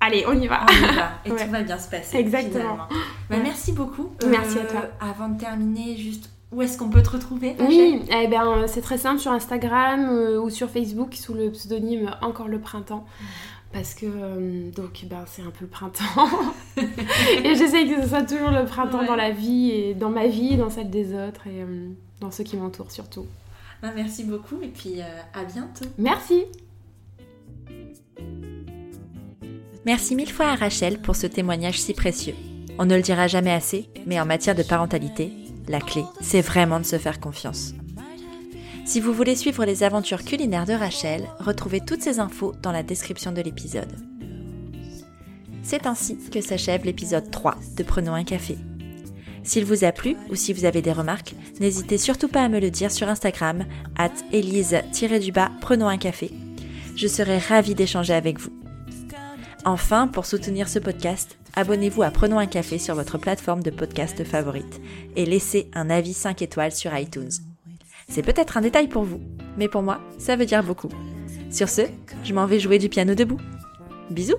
Allez, on y va. On y va. Et tout va bien se passer. Exactement. Bah, merci beaucoup. Merci à toi. Euh, avant de terminer, juste où est-ce qu'on peut te retrouver Oui, eh ben, c'est très simple sur Instagram euh, ou sur Facebook sous le pseudonyme Encore le printemps. Parce que euh, donc ben, c'est un peu le printemps. et j'essaie que ce soit toujours le printemps dans la vie et dans ma vie, dans celle des autres et dans ceux qui m'entourent surtout. Bah, merci beaucoup et puis à bientôt. Merci. Merci mille fois à Rachel pour ce témoignage si précieux. On ne le dira jamais assez, mais en matière de parentalité, la clé, c'est vraiment de se faire confiance. Si vous voulez suivre les aventures culinaires de Rachel, retrouvez toutes ces infos dans la description de l'épisode. C'est ainsi que s'achève l'épisode 3 de Prenons un café. S'il vous a plu ou si vous avez des remarques, n'hésitez surtout pas à me le dire sur Instagram, at Elise-du-bas Prenons un café. Je serai ravie d'échanger avec vous. Enfin, pour soutenir ce podcast, abonnez-vous à Prenons un café sur votre plateforme de podcast favorite et laissez un avis 5 étoiles sur iTunes. C'est peut-être un détail pour vous, mais pour moi, ça veut dire beaucoup. Sur ce, je m'en vais jouer du piano debout. Bisous